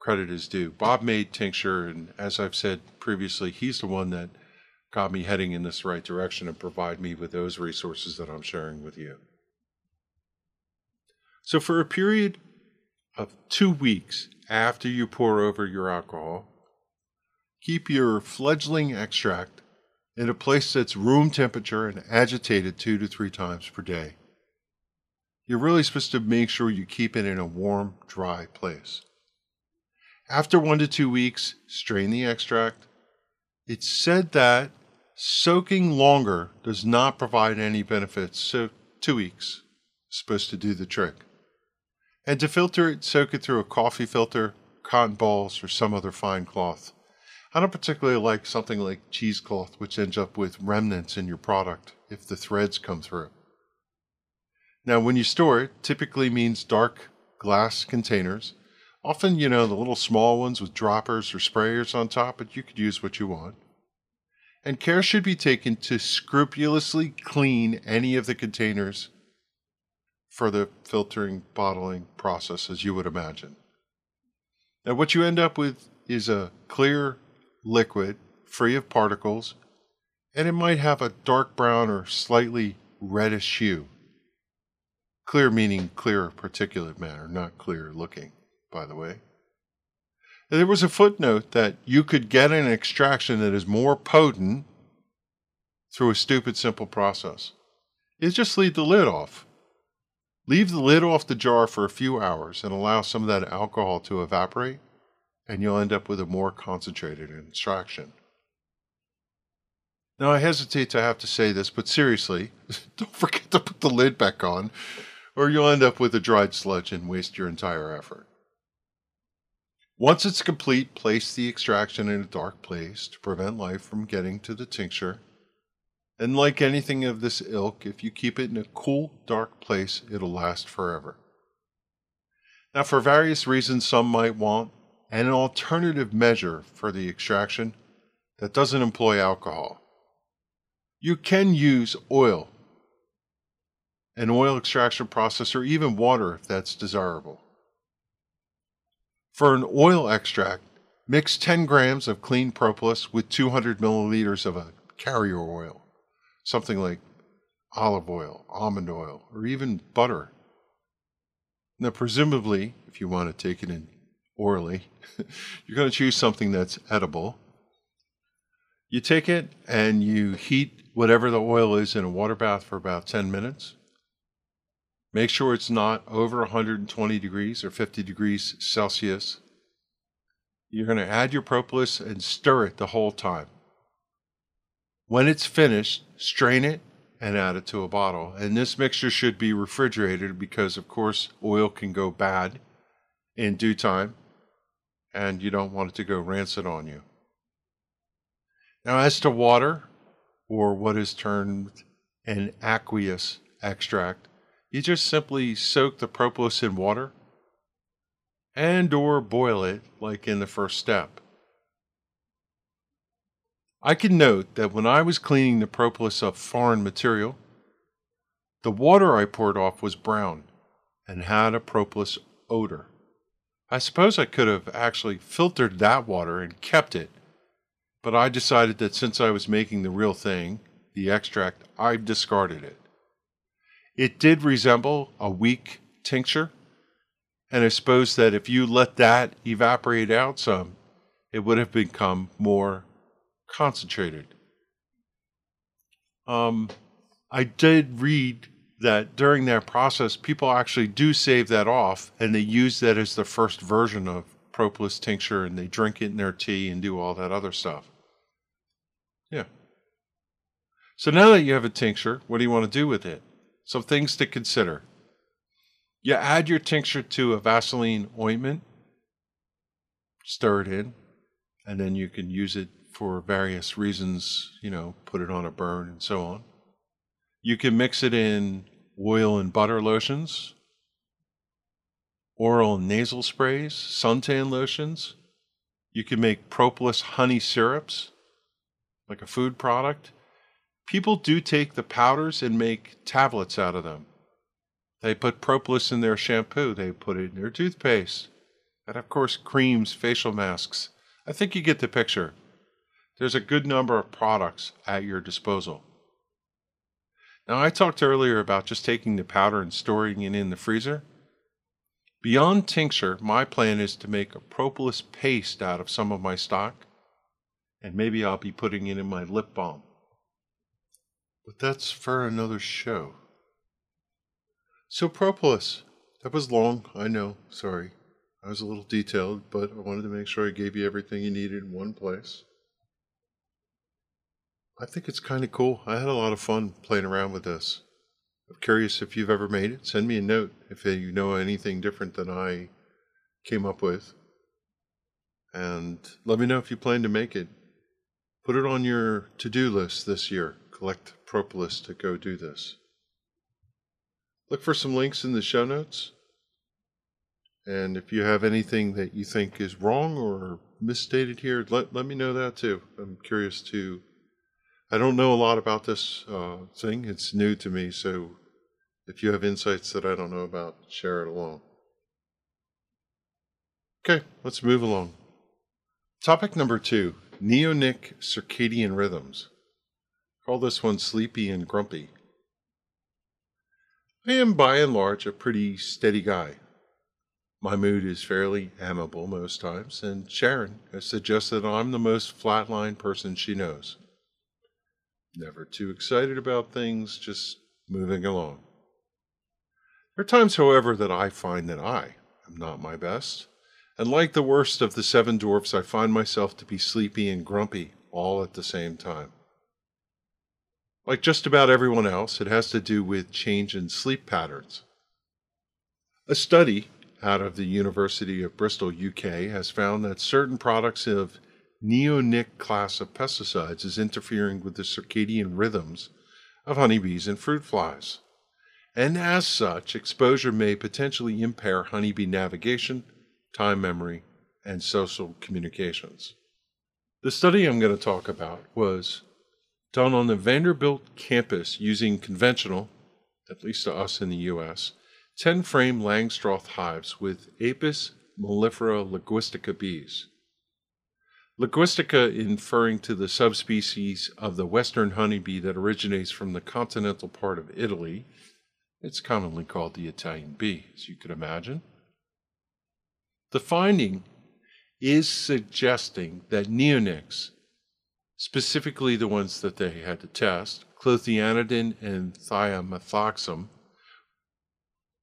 [SPEAKER 1] credit is due. Bob made tincture, and as I've said previously, he's the one that got me heading in this right direction and provide me with those resources that I'm sharing with you. So for a period of two weeks after you pour over your alcohol. Keep your fledgling extract in a place that's room temperature and agitated two to three times per day. You're really supposed to make sure you keep it in a warm, dry place. After one to two weeks, strain the extract. It's said that soaking longer does not provide any benefits, so two weeks is supposed to do the trick. And to filter it, soak it through a coffee filter, cotton balls, or some other fine cloth. I don't particularly like something like cheesecloth, which ends up with remnants in your product if the threads come through. Now, when you store it, typically means dark glass containers. Often, you know, the little small ones with droppers or sprayers on top, but you could use what you want. And care should be taken to scrupulously clean any of the containers for the filtering bottling process, as you would imagine. Now, what you end up with is a clear liquid free of particles, and it might have a dark brown or slightly reddish hue. Clear meaning clear particulate matter, not clear looking, by the way. There was a footnote that you could get an extraction that is more potent through a stupid simple process. You just leave the lid off. Leave the lid off the jar for a few hours and allow some of that alcohol to evaporate, and you'll end up with a more concentrated extraction. Now, I hesitate to have to say this, but seriously, don't forget to put the lid back on, or you'll end up with a dried sludge and waste your entire effort. Once it's complete, place the extraction in a dark place to prevent light from getting to the tincture and like anything of this ilk, if you keep it in a cool, dark place, it'll last forever. Now, for various reasons, some might want an alternative measure for the extraction that doesn't employ alcohol. You can use oil, an oil extraction process, or even water if that's desirable. For an oil extract, mix 10 grams of clean propolis with 200 milliliters of a carrier oil something like olive oil, almond oil, or even butter. Now, presumably, if you want to take it in orally, you're going to choose something that's edible. You take it and you heat whatever the oil is in a water bath for about 10 minutes. Make sure it's not over 120 degrees or 50 degrees Celsius. You're going to add your propolis and stir it the whole time. When it's finished, strain it and add it to a bottle. And this mixture should be refrigerated because, of course, oil can go bad in due time and you don't want it to go rancid on you. Now, as to water, or what is termed an aqueous extract, you just simply soak the propolis in water and or boil it like in the first step. I can note that when I was cleaning the propolis of foreign material, the water I poured off was brown and had a propolis odor. I suppose I could have actually filtered that water and kept it, but I decided that since I was making the real thing, the extract, I discarded it. It did resemble a weak tincture, and I suppose that if you let that evaporate out some, it would have become more concentrated. Um, I did read that during that process, people actually do save that off and they use that as the first version of propolis tincture and they drink it in their tea and do all that other stuff. Yeah. So now that you have a tincture, what do you want to do with it? Some things to consider. You add your tincture to a Vaseline ointment, stir it in, and then you can use it for various reasons, you know, put it on a burn and so on. You can mix it in oil and butter lotions, oral and nasal sprays, suntan lotions. You can make propolis honey syrups, like a food product. People do take the powders and make tablets out of them. They put propolis in their shampoo, they put it in their toothpaste, and of course, creams, facial masks. I think you get the picture. There's a good number of products at your disposal. Now, I talked earlier about just taking the powder and storing it in the freezer. Beyond tincture, my plan is to make a propolis paste out of some of my stock, and maybe I'll be putting it in my lip balm. But that's for another show. So, propolis. That was long, I know, sorry. I was a little detailed, but I wanted to make sure I gave you everything you needed in one place. I think it's kind of cool. I had a lot of fun playing around with this. I'm curious if you've ever made it. Send me a note if you know anything different than I came up with. And let me know if you plan to make it. Put it on your to do list this year. Collect propolis to go do this. Look for some links in the show notes. And if you have anything that you think is wrong or misstated here, let, let me know that too. I'm curious to I don't know a lot about this uh, thing. It's new to me, so if you have insights that I don't know about, share it along. Okay, let's move along. Topic number two neonic circadian rhythms. Call this one sleepy and grumpy. I am by and large a pretty steady guy. My mood is fairly amiable most times, and Sharon has suggested I'm the most flatline person she knows. Never too excited about things, just moving along. There are times, however, that I find that I am not my best, and like the worst of the seven dwarfs, I find myself to be sleepy and grumpy all at the same time. Like just about everyone else, it has to do with change in sleep patterns. A study out of the University of Bristol, UK, has found that certain products of neonic class of pesticides is interfering with the circadian rhythms of honeybees and fruit flies. And as such, exposure may potentially impair honeybee navigation, time memory, and social communications. The study I'm going to talk about was done on the Vanderbilt campus using conventional, at least to us in the US, 10 frame Langstroth hives with Apis mellifera ligustica bees. Ligustica inferring to the subspecies of the western honeybee that originates from the continental part of Italy. It's commonly called the Italian bee, as you could imagine. The finding is suggesting that neonics, specifically the ones that they had to test, clothianidin and thiamethoxam,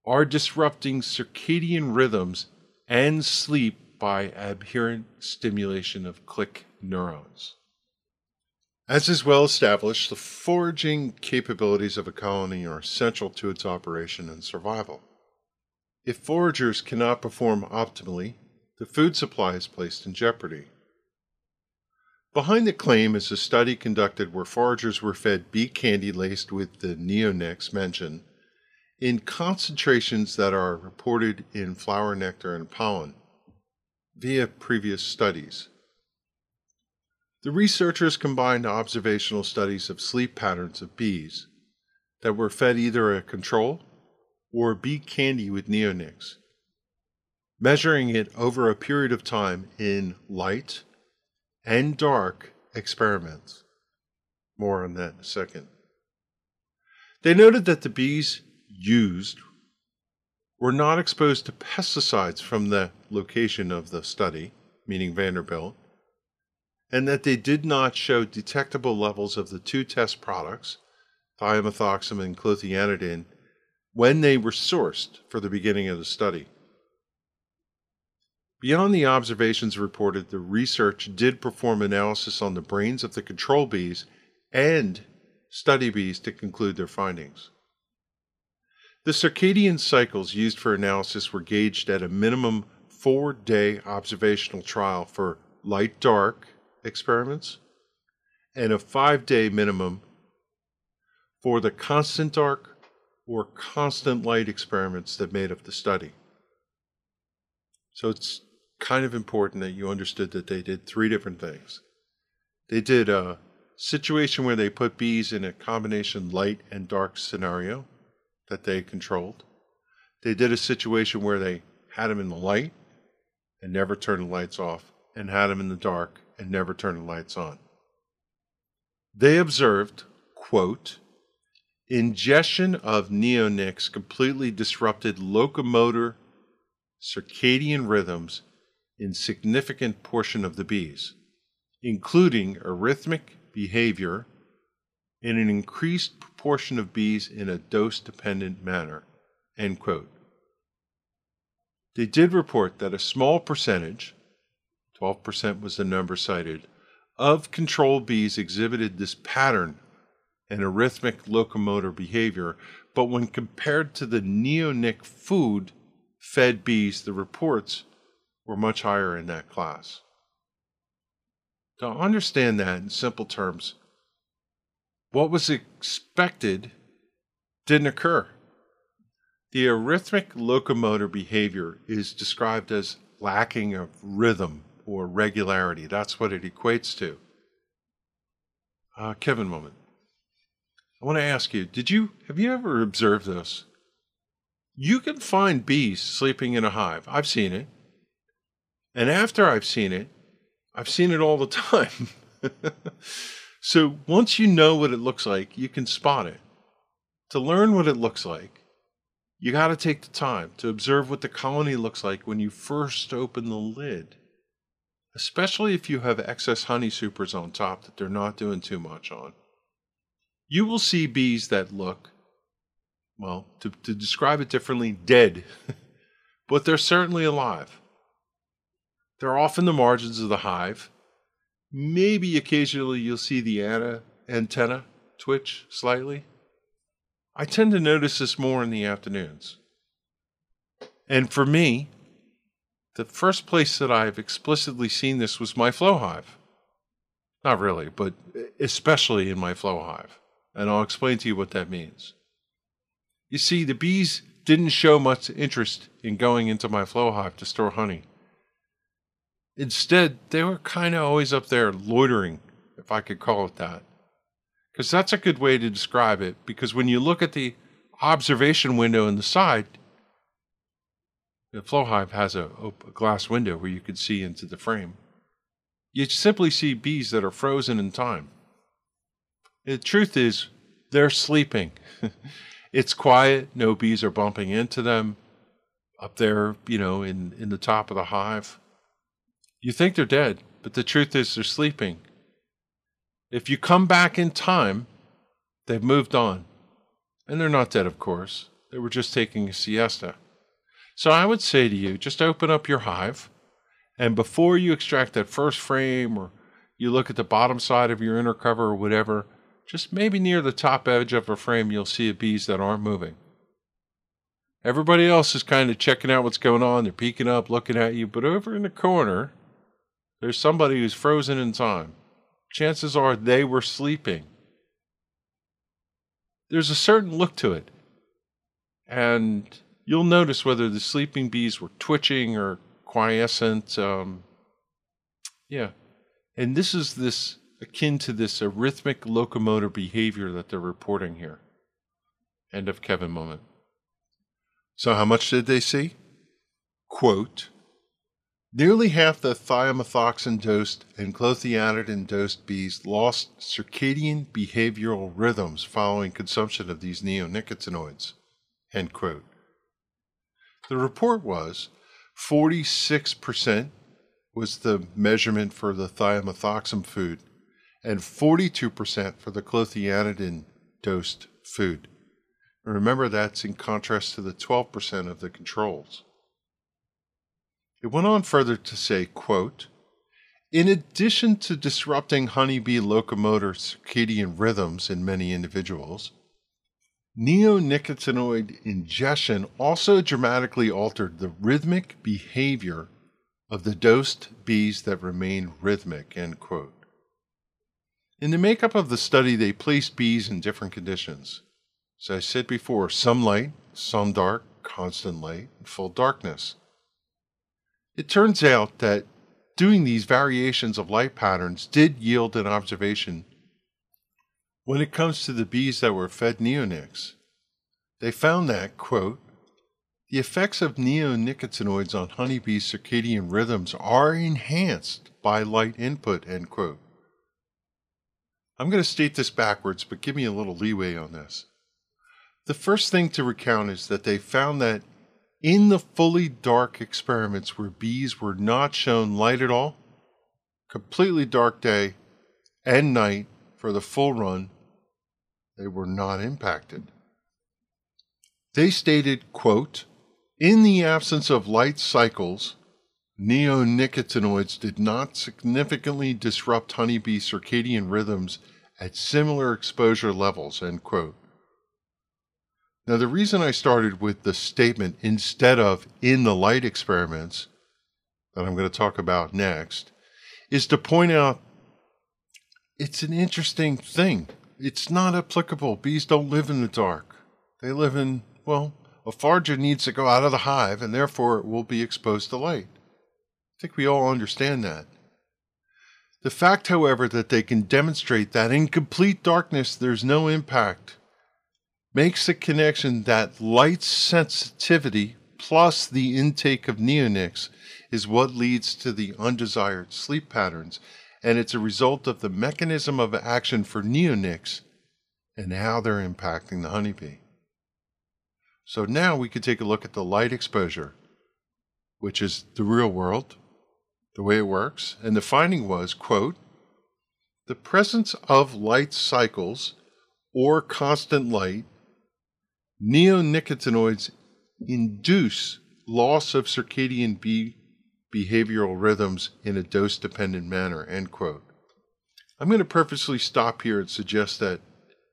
[SPEAKER 1] are disrupting circadian rhythms and sleep by adherent stimulation of clock neurons. As is well established, the foraging capabilities of a colony are essential to its operation and survival. If foragers cannot perform optimally, the food supply is placed in jeopardy. Behind the claim is a study conducted where foragers were fed bee candy laced with the neonics mentioned in concentrations that are reported in flower nectar and pollen via previous studies. The researchers combined observational studies of sleep patterns of bees that were fed either a control or bee candy with neonics, measuring it over a period of time in light and dark experiments. More on that in a second. They noted that the bees used were not exposed to pesticides from the location of the study, meaning Vanderbilt, and that they did not show detectable levels of the two test products, thiamethoxam and clothianidin, when they were sourced for the beginning of the study. Beyond the observations reported, the research did perform analysis on the brains of the control bees and study bees to conclude their findings. The circadian cycles used for analysis were gauged at a minimum four day observational trial for light dark experiments and a five day minimum for the constant dark or constant light experiments that made up the study. So it's kind of important that you understood that they did three different things. They did a situation where they put bees in a combination light and dark scenario that they controlled. They did a situation where they had them in the light and never turned the lights off, and had them in the dark and never turned the lights on. They observed, quote, ingestion of neonics completely disrupted locomotor circadian rhythms in significant portion of the bees, including arrhythmic behavior in an increased proportion of bees in a dose dependent manner. They did report that a small percentage, 12% was the number cited, of control bees exhibited this pattern and arrhythmic locomotor behavior, but when compared to the neonic food fed bees, the reports were much higher in that class. To understand that in simple terms, what was expected didn't occur. The arrhythmic locomotor behavior is described as lacking of rhythm or regularity. That's what it equates to. Uh, Kevin, moment. I want to ask you: Did you have you ever observed this? You can find bees sleeping in a hive. I've seen it, and after I've seen it, I've seen it all the time. So once you know what it looks like, you can spot it. To learn what it looks like, you got to take the time to observe what the colony looks like when you first open the lid, especially if you have excess honey supers on top that they're not doing too much on. You will see bees that look, well, to, to describe it differently, dead, but they're certainly alive. They're off in the margins of the hive. Maybe occasionally you'll see the ana, antenna twitch slightly. I tend to notice this more in the afternoons. And for me, the first place that I've explicitly seen this was my flow hive. Not really, but especially in my flow hive. And I'll explain to you what that means. You see, the bees didn't show much interest in going into my flow hive to store honey. Instead, they were kind of always up there loitering, if I could call it that. Because that's a good way to describe it. Because when you look at the observation window in the side, the flow hive has a, a glass window where you can see into the frame. You simply see bees that are frozen in time. The truth is, they're sleeping. it's quiet, no bees are bumping into them up there, you know, in, in the top of the hive. You think they're dead, but the truth is they're sleeping. If you come back in time, they've moved on. And they're not dead, of course. They were just taking a siesta. So I would say to you just open up your hive, and before you extract that first frame or you look at the bottom side of your inner cover or whatever, just maybe near the top edge of a frame, you'll see bees that aren't moving. Everybody else is kind of checking out what's going on. They're peeking up, looking at you, but over in the corner, there's somebody who's frozen in time chances are they were sleeping. There's a certain look to it. And you'll notice whether the sleeping bees were twitching or quiescent. Um, yeah. And this is this akin to this arrhythmic locomotor behavior that they're reporting here. End of Kevin moment. So, how much did they see? Quote, Nearly half the thiamethoxam dosed and clothianidin dosed bees lost circadian behavioral rhythms following consumption of these neonicotinoids. The report was 46% was the measurement for the thiamethoxam food and 42% for the clothianidin dosed food. remember that's in contrast to the 12% of the controls. It went on further to say, quote, in addition to disrupting honeybee locomotor circadian rhythms in many individuals, neonicotinoid ingestion also dramatically altered the rhythmic behavior of the dosed bees that remained rhythmic. End quote. In the makeup of the study, they placed bees in different conditions. As I said before, some light, some dark, constant light, and full darkness. It turns out that doing these variations of light patterns did yield an observation when it comes to the bees that were fed neonics. They found that, quote, the effects of neonicotinoids on honeybee circadian rhythms are enhanced by light input, end quote. I'm going to state this backwards, but give me a little leeway on this. The first thing to recount is that they found that in the fully dark experiments where bees were not shown light at all, completely dark day and night for the full run, they were not impacted. They stated, quote, in the absence of light cycles, neonicotinoids did not significantly disrupt honeybee circadian rhythms at similar exposure levels, end quote. Now, the reason I started with the statement instead of in the light experiments that I'm going to talk about next is to point out it's an interesting thing. It's not applicable. Bees don't live in the dark, they live in, well, a forger needs to go out of the hive and therefore it will be exposed to light. I think we all understand that. The fact, however, that they can demonstrate that in complete darkness there's no impact makes the connection that light sensitivity plus the intake of neonics is what leads to the undesired sleep patterns, and it's a result of the mechanism of action for neonics and how they're impacting the honeybee. So now we could take a look at the light exposure, which is the real world, the way it works, and the finding was, quote, the presence of light cycles or constant light, neonicotinoids induce loss of circadian be- behavioral rhythms in a dose dependent manner, end quote. I'm going to purposely stop here and suggest that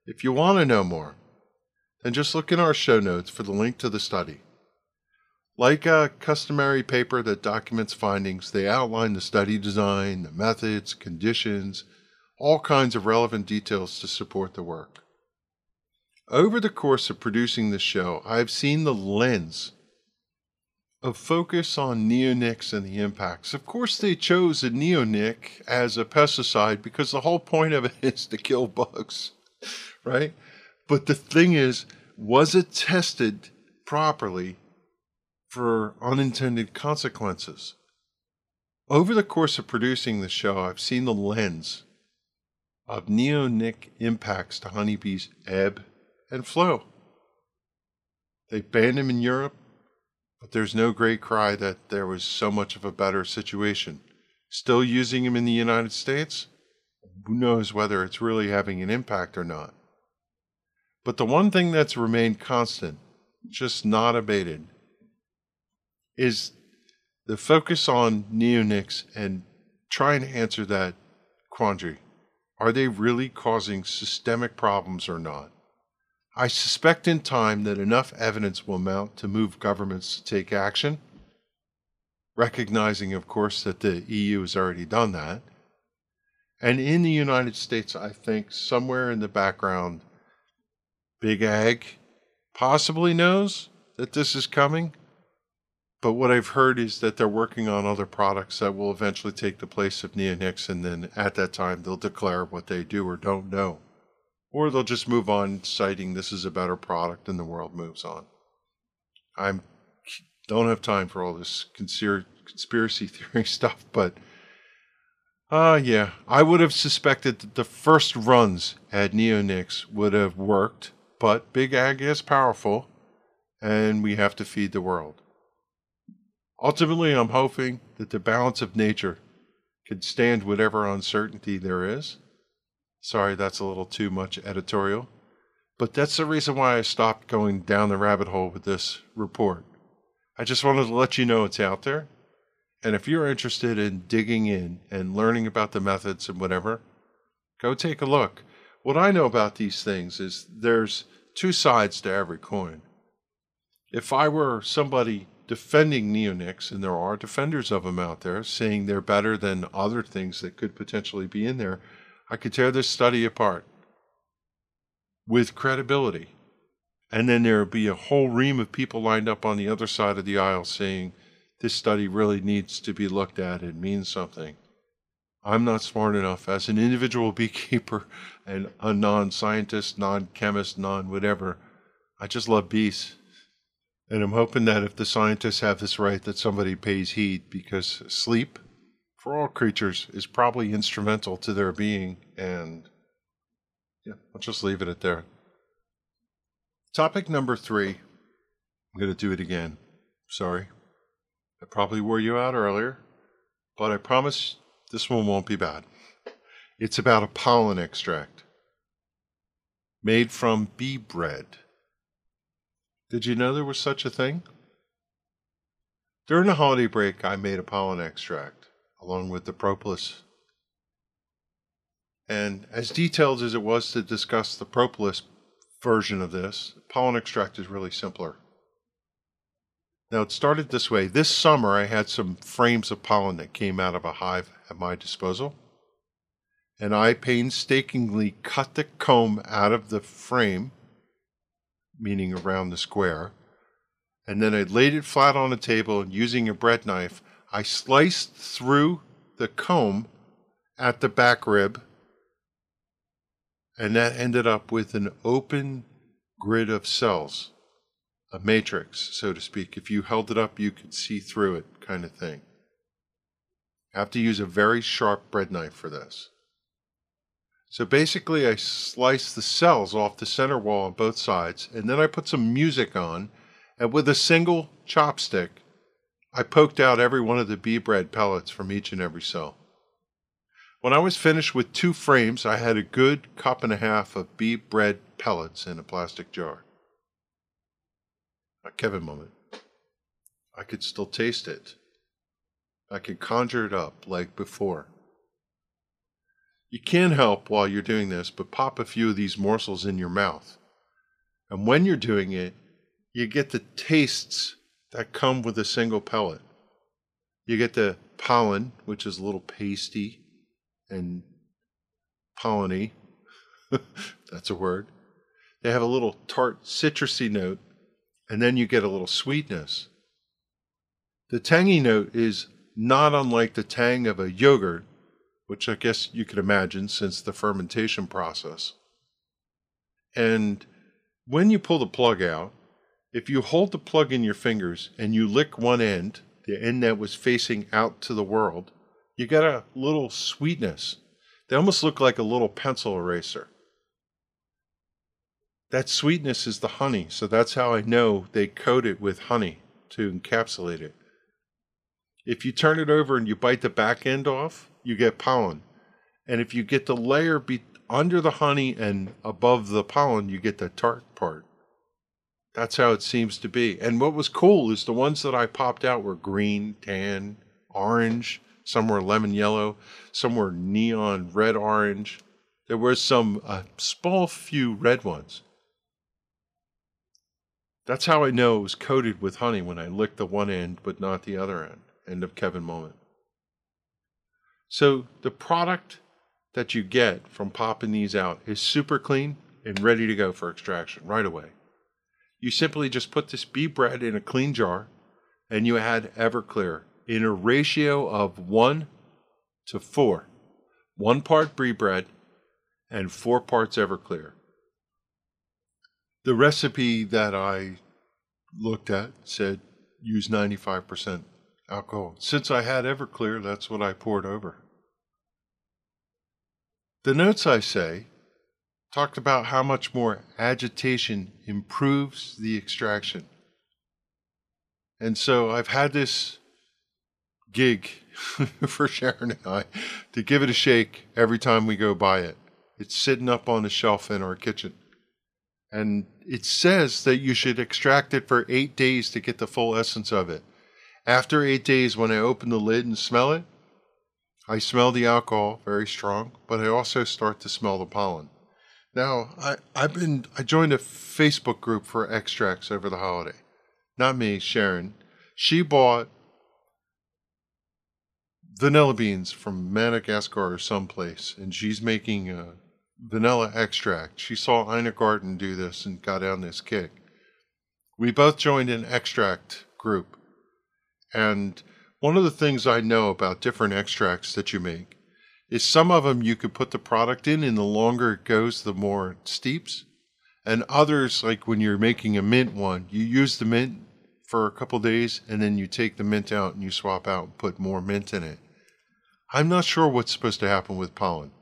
[SPEAKER 1] if you want to know more, then just look in our show notes for the link to the study. Like a customary paper that documents findings, they outline the study design, the methods, conditions, all kinds of relevant details to support the work. Over the course of producing this show, I've seen the lens of focus on neonics and the impacts. Of course, they chose a neonic as a pesticide because the whole point of it is to kill bugs, right? But the thing is, was it tested properly for unintended consequences? Over the course of producing the show, I've seen the lens of neonic impacts to honeybees ebb and flow. They banned him in Europe, but there's no great cry that there was so much of a better situation. Still using him in the United States? Who knows whether it's really having an impact or not. But the one thing that's remained constant, just not abated, is the focus on neonics and trying to answer that quandary. Are they really causing systemic problems or not? I suspect in time that enough evidence will mount to move governments to take action, recognizing, of course, that the EU has already done that. And in the United States, I think somewhere in the background, Big Ag possibly knows that this is coming. But what I've heard is that they're working on other products that will eventually take the place of neonics, and then at that time, they'll declare what they do or don't know. Or they'll just move on, citing this is a better product, and the world moves on. I don't have time for all this conspiracy theory stuff, but uh, yeah, I would have suspected that the first runs at neonics would have worked, but Big Ag is powerful, and we have to feed the world. Ultimately, I'm hoping that the balance of nature can stand whatever uncertainty there is Sorry, that's a little too much editorial. But that's the reason why I stopped going down the rabbit hole with this report. I just wanted to let you know it's out there. And if you're interested in digging in and learning about the methods and whatever, go take a look. What I know about these things is there's two sides to every coin. If I were somebody defending neonics, and there are defenders of them out there, saying they're better than other things that could potentially be in there, I could tear this study apart with credibility. And then there would be a whole ream of people lined up on the other side of the aisle saying, this study really needs to be looked at. It means something. I'm not smart enough as an individual beekeeper and a non scientist, non chemist, non whatever. I just love bees. And I'm hoping that if the scientists have this right, that somebody pays heed because sleep for all creatures is probably instrumental to their being. And yeah, I'll just leave it at there. Topic number three. I'm going to do it again. Sorry. I probably wore you out earlier, but I promise this one won't be bad. It's about a pollen extract made from bee bread. Did you know there was such a thing? During the holiday break, I made a pollen extract along with the propolis. And as detailed as it was to discuss the propolis version of this, pollen extract is really simpler. Now, it started this way. This summer, I had some frames of pollen that came out of a hive at my disposal. And I painstakingly cut the comb out of the frame, meaning around the square. And then I laid it flat on a table and using a bread knife, I sliced through the comb at the back rib, and that ended up with an open grid of cells, a matrix, so to speak. If you held it up, you could see through it, kind of thing. I have to use a very sharp bread knife for this. So basically, I sliced the cells off the center wall on both sides, and then I put some music on, and with a single chopstick, I poked out every one of the bee bread pellets from each and every cell. When I was finished with two frames, I had a good cup and a half of bee bread pellets in a plastic jar. A Kevin moment. I could still taste it. I could conjure it up like before. You can't help while you're doing this but pop a few of these morsels in your mouth. And when you're doing it, you get the tastes that come with a single pellet. You get the pollen, which is a little pasty and polleny. That's a word. They have a little tart citrusy note, and then you get a little sweetness. The tangy note is not unlike the tang of a yogurt, which I guess you could imagine since the fermentation process. And when you pull the plug out, if you hold the plug in your fingers and you lick one end, the end that was facing out to the world, you get a little sweetness. They almost look like a little pencil eraser. That sweetness is the honey, so that's how I know they coat it with honey to encapsulate it. If you turn it over and you bite the back end off, you get pollen. And if you get the layer be- under the honey and above the pollen, you get the tart part. That's how it seems to be. And what was cool is the ones that I popped out were green, tan, orange, some were lemon yellow, some were neon red orange. There were some, a small few red ones. That's how I know it was coated with honey when I licked the one end but not the other end. End of Kevin moment. So the product that you get from popping these out is super clean and ready to go for extraction right away. You simply just put this bee bread in a clean jar and you add Everclear in a ratio of 1 to 4. One part bee bread and four parts Everclear. The recipe that I looked at said use 95% alcohol. Since I had Everclear, that's what I poured over. The notes I say talked about how much more agitation improves the extraction. And so I've had this gig for Sharon and I to give it a shake every time we go by it. It's sitting up on a shelf in our kitchen. And it says that you should extract it for eight days to get the full essence of it. After eight days, when I open the lid and smell it, I smell the alcohol very strong, but I also start to smell the pollen. Now, I, I've been I joined a Facebook group for extracts over the holiday. Not me, Sharon. She bought vanilla beans from Madagascar or someplace, and she's making a vanilla extract. She saw Ina Garten do this and got on this kick. We both joined an extract group and one of the things I know about different extracts that you make is some of them you could put the product in, and the longer it goes, the more it steeps. And others, like when you're making a mint one, you use the mint for a couple days and then you take the mint out and you swap out and put more mint in it. I'm not sure what's supposed to happen with pollen.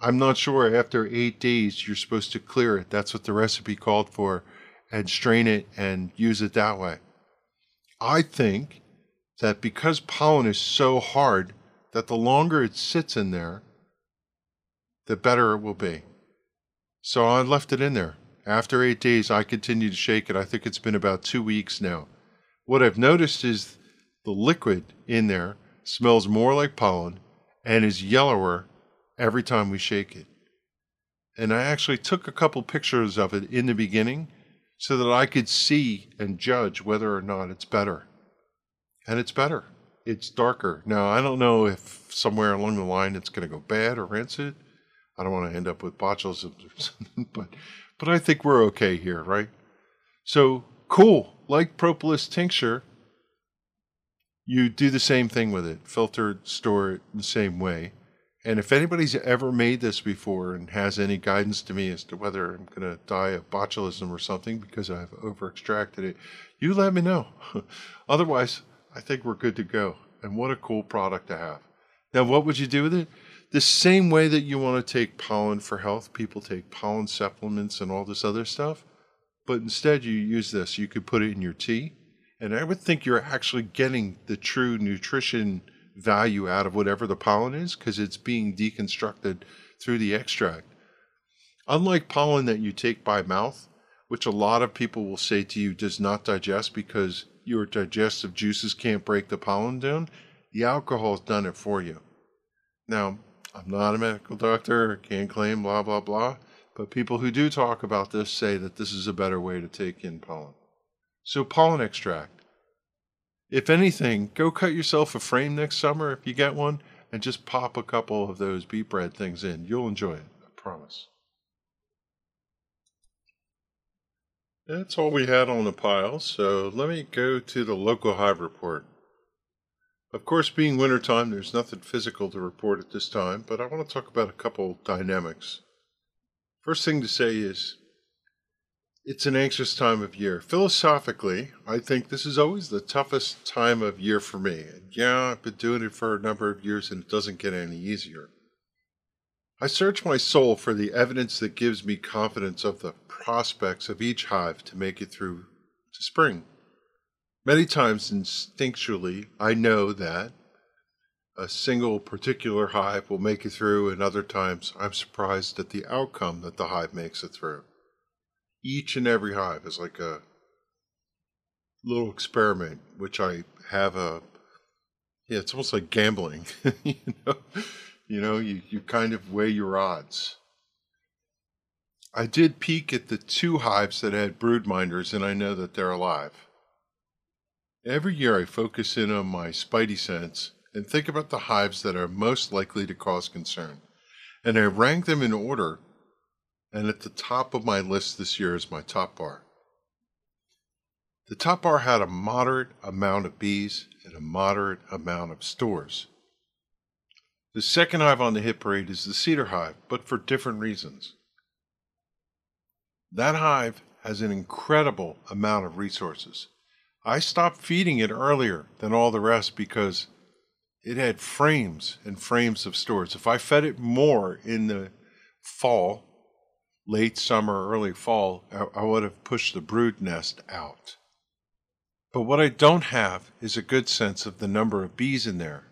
[SPEAKER 1] I'm not sure after eight days you're supposed to clear it. That's what the recipe called for, and strain it and use it that way. I think that because pollen is so hard, that the longer it sits in there, the better it will be. So I left it in there. After eight days, I continued to shake it. I think it's been about two weeks now. What I've noticed is the liquid in there smells more like pollen and is yellower every time we shake it. And I actually took a couple pictures of it in the beginning so that I could see and judge whether or not it's better. And it's better. It's darker. Now, I don't know if somewhere along the line it's going to go bad or rancid. I don't want to end up with botulism or something, but, but I think we're okay here, right? So, cool. Like propolis tincture, you do the same thing with it. Filter store it the same way. And if anybody's ever made this before and has any guidance to me as to whether I'm going to die of botulism or something because I've over extracted it, you let me know. Otherwise, I think we're good to go. And what a cool product to have. Now, what would you do with it? The same way that you want to take pollen for health, people take pollen supplements and all this other stuff. But instead, you use this. You could put it in your tea. And I would think you're actually getting the true nutrition value out of whatever the pollen is because it's being deconstructed through the extract. Unlike pollen that you take by mouth, which a lot of people will say to you does not digest because your digestive juices can't break the pollen down, the alcohol's done it for you. Now, I'm not a medical doctor, can't claim blah, blah, blah, but people who do talk about this say that this is a better way to take in pollen. So, pollen extract. If anything, go cut yourself a frame next summer if you get one and just pop a couple of those bee bread things in. You'll enjoy it, I promise. That's all we had on the pile, so let me go to the local hive report. Of course, being wintertime, there's nothing physical to report at this time, but I want to talk about a couple dynamics. First thing to say is it's an anxious time of year. Philosophically, I think this is always the toughest time of year for me. yeah, I've been doing it for a number of years and it doesn't get any easier. I search my soul for the evidence that gives me confidence of the prospects of each hive to make it through to spring. Many times, instinctually, I know that a single particular hive will make it through, and other times I'm surprised at the outcome that the hive makes it through. Each and every hive is like a little experiment, which I have a yeah, it's almost like gambling, you know. You know, you, you kind of weigh your odds. I did peek at the two hives that had brood minders, and I know that they're alive. Every year I focus in on my spidey sense and think about the hives that are most likely to cause concern. And I rank them in order, and at the top of my list this year is my top bar. The top bar had a moderate amount of bees and a moderate amount of stores. The second hive on the hit parade is the cedar hive, but for different reasons. That hive has an incredible amount of resources. I stopped feeding it earlier than all the rest because it had frames and frames of stores. If I fed it more in the fall, late summer, early fall, I, would have pushed the brood nest out. But what I don't have is a good sense of the number of bees in there.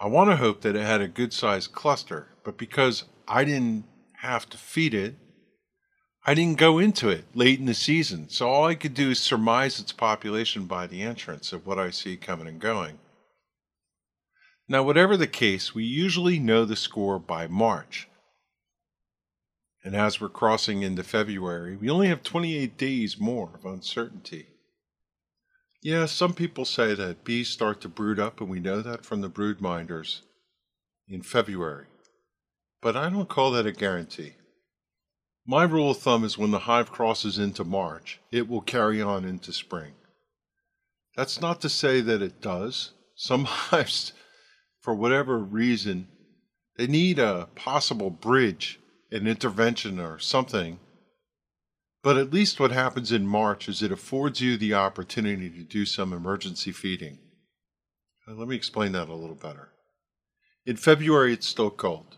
[SPEAKER 1] I want to hope that it had a good sized cluster, but because I didn't have to feed it, I didn't go into it late in the season. So all I could do is surmise its population by the entrance of what I see coming and going. Now, whatever the case, we usually know the score by March. And as we're crossing into February, we only have 28 days more of uncertainty. Yeah, some people say that bees start to brood up, and we know that from the brood minders in February. But I don't call that a guarantee. My rule of thumb is when the hive crosses into March, it will carry on into spring. That's not to say that it does. Some hives, for whatever reason, they need a possible bridge, an intervention, or something but at least what happens in March is it affords you the opportunity to do some emergency feeding. Uh, let me explain that a little better. In February, it's still cold.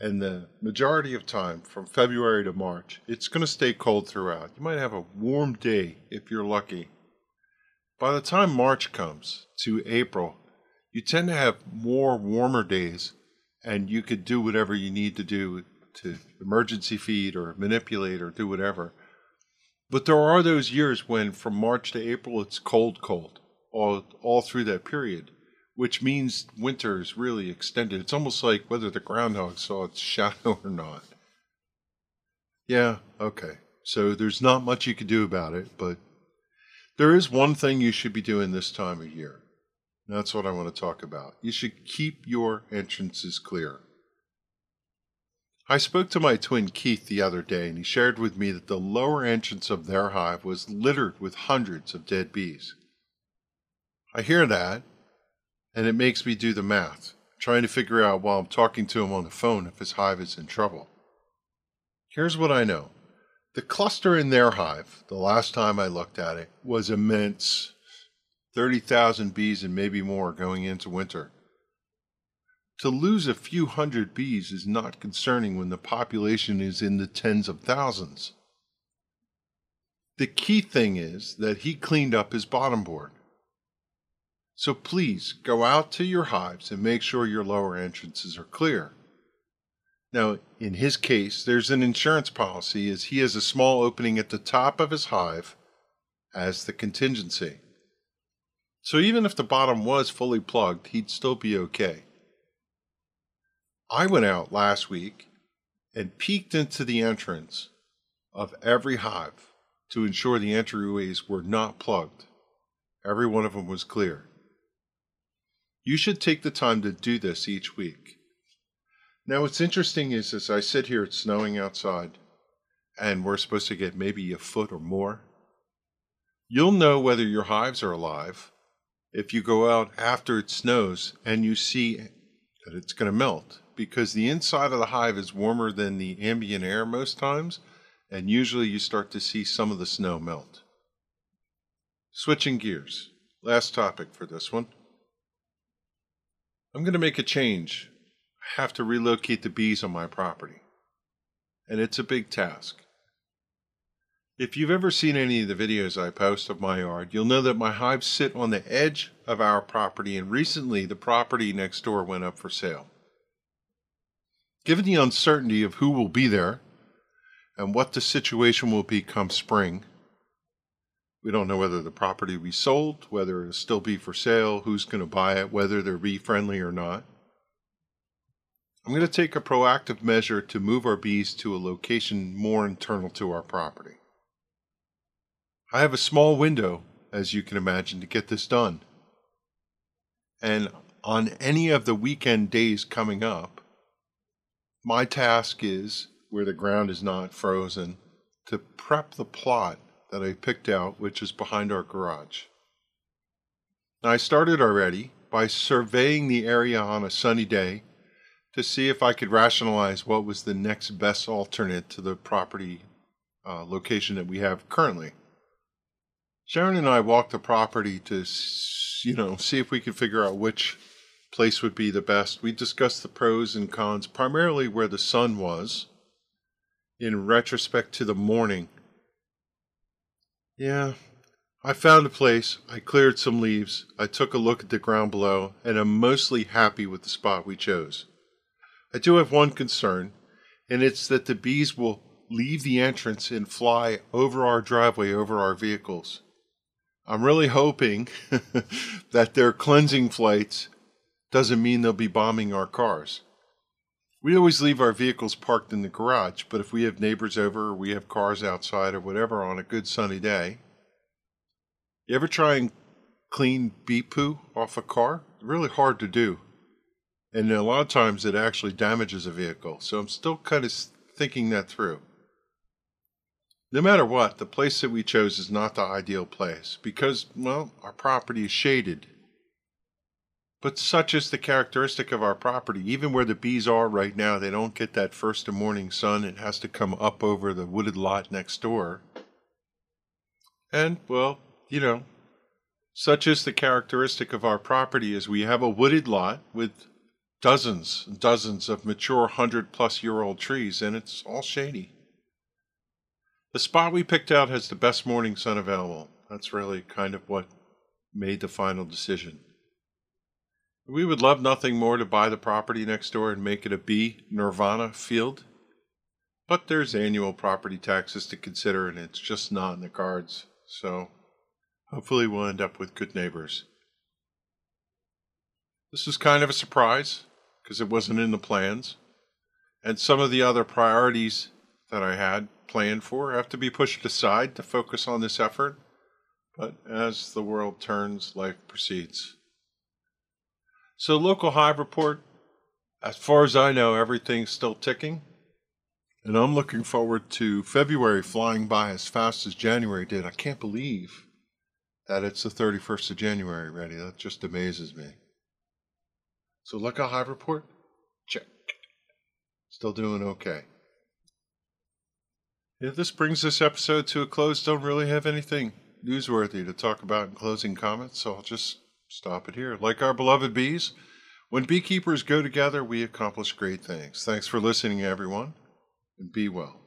[SPEAKER 1] And the majority of time, from February to March, it's going to stay cold throughout. You might have a warm day if you're lucky. By the time March comes to April, you tend to have more warmer days, and you could do whatever you need to do to emergency feed or manipulate or do whatever. But there are those years when from March to April it's cold, cold all all through that period, which means winter is really extended. It's almost like whether the groundhog saw its shadow or not. Yeah, okay. So there's not much you can do about it, but there is one thing you should be doing this time of year. That's what I want to talk about. You should keep your entrances clear. I spoke to my twin Keith the other day, and he shared with me that the lower entrance of their hive was littered with hundreds of dead bees. I hear that, and it makes me do the math, trying to figure out while I'm talking to him on the phone if his hive is in trouble. Here's what I know the cluster in their hive, the last time I looked at it, was immense 30,000 bees and maybe more going into winter. To lose a few hundred bees is not concerning when the population is in the tens of thousands. The key thing is that he cleaned up his bottom board. So please go out to your hives and make sure your lower entrances are clear. Now, in his case, there's an insurance policy as he has a small opening at the top of his hive as the contingency. So even if the bottom was fully plugged, he'd still be okay. I went out last week and peeked into the entrance of every hive to ensure the entryways were not plugged. Every one of them was clear. You should take the time to do this each week. Now, what's interesting is as I sit here, it's snowing outside, and we're supposed to get maybe a foot or more. You'll know whether your hives are alive if you go out after it snows and you see that it's going to melt because the inside of the hive is warmer than the ambient air most times, and usually you start to see some of the snow melt. Switching gears, last topic for this one. I'm going to make a change I have to relocate the bees on my property. And it's a big task. If you've ever seen any of the videos I post of my yard, you'll know that my hives sit on the edge of our property, and recently the property next door went up for sale. Given the uncertainty of who will be there and what the situation will be come spring, we don't know whether the property will be sold, whether it'll still be for sale, who's going to buy it, whether they're bee friendly or not. I'm going to take a proactive measure to move our bees to a location more internal to our property. I have a small window, as you can imagine, to get this done. And on any of the weekend days coming up, my task is, where the ground is not frozen, to prep the plot that I picked out, which is behind our garage. Now, I started already by surveying the area on a sunny day to see if I could rationalize what was the next best alternate to the property uh, location that we have currently. Sharon and I walked the property to, you know, see if we could figure out which place would be the best. We discussed the pros and cons, primarily where the sun was, in retrospect to the morning. Yeah, I found a place, I cleared some leaves, I took a look at the ground below, and I'm mostly happy with the spot we chose. I do have one concern, and it's that the bees will leave the entrance and fly over our driveway, over our vehicles. I'm really hoping that their cleansing flights doesn't mean they'll be bombing our cars. We always leave our vehicles parked in the garage, but if we have neighbors over or we have cars outside or whatever on a good sunny day, you ever try and clean bee poo off a car? Really hard to do and a lot of times it actually damages a vehicle. So I'm still kind of thinking that through. No matter what, the place that we chose is not the ideal place because, well, our property is shaded. But such is the characteristic of our property. Even where the bees are right now, they don't get that first of morning sun. It has to come up over the wooded lot next door. And, well, you know, such is the characteristic of our property is we have a wooded lot with dozens and dozens of mature 100 plus year old trees, and it's all shady. The spot we picked out has the best morning sun available. That's really kind of what made the final decision. We would love nothing more to buy the property next door and make it a bee nirvana field. But there's annual property taxes to consider, and it's just not in the cards. So hopefully, we'll end up with good neighbors. This is kind of a surprise because it wasn't in the plans. And some of the other priorities that I had planned for have to be pushed aside to focus on this effort. But as the world turns, life proceeds. So, local hive report as far as I know, everything's still ticking. And I'm looking forward to February flying by as fast as January did. I can't believe that it's the 31st of January already. That just amazes me. So local Hive Report. Check. Still doing okay. Yeah, this brings this episode to a close. Don't really have anything newsworthy to talk about in closing comments, so I'll just stop it here. Like our beloved bees, when beekeepers go together, we accomplish great things. Thanks for listening, everyone, and be well.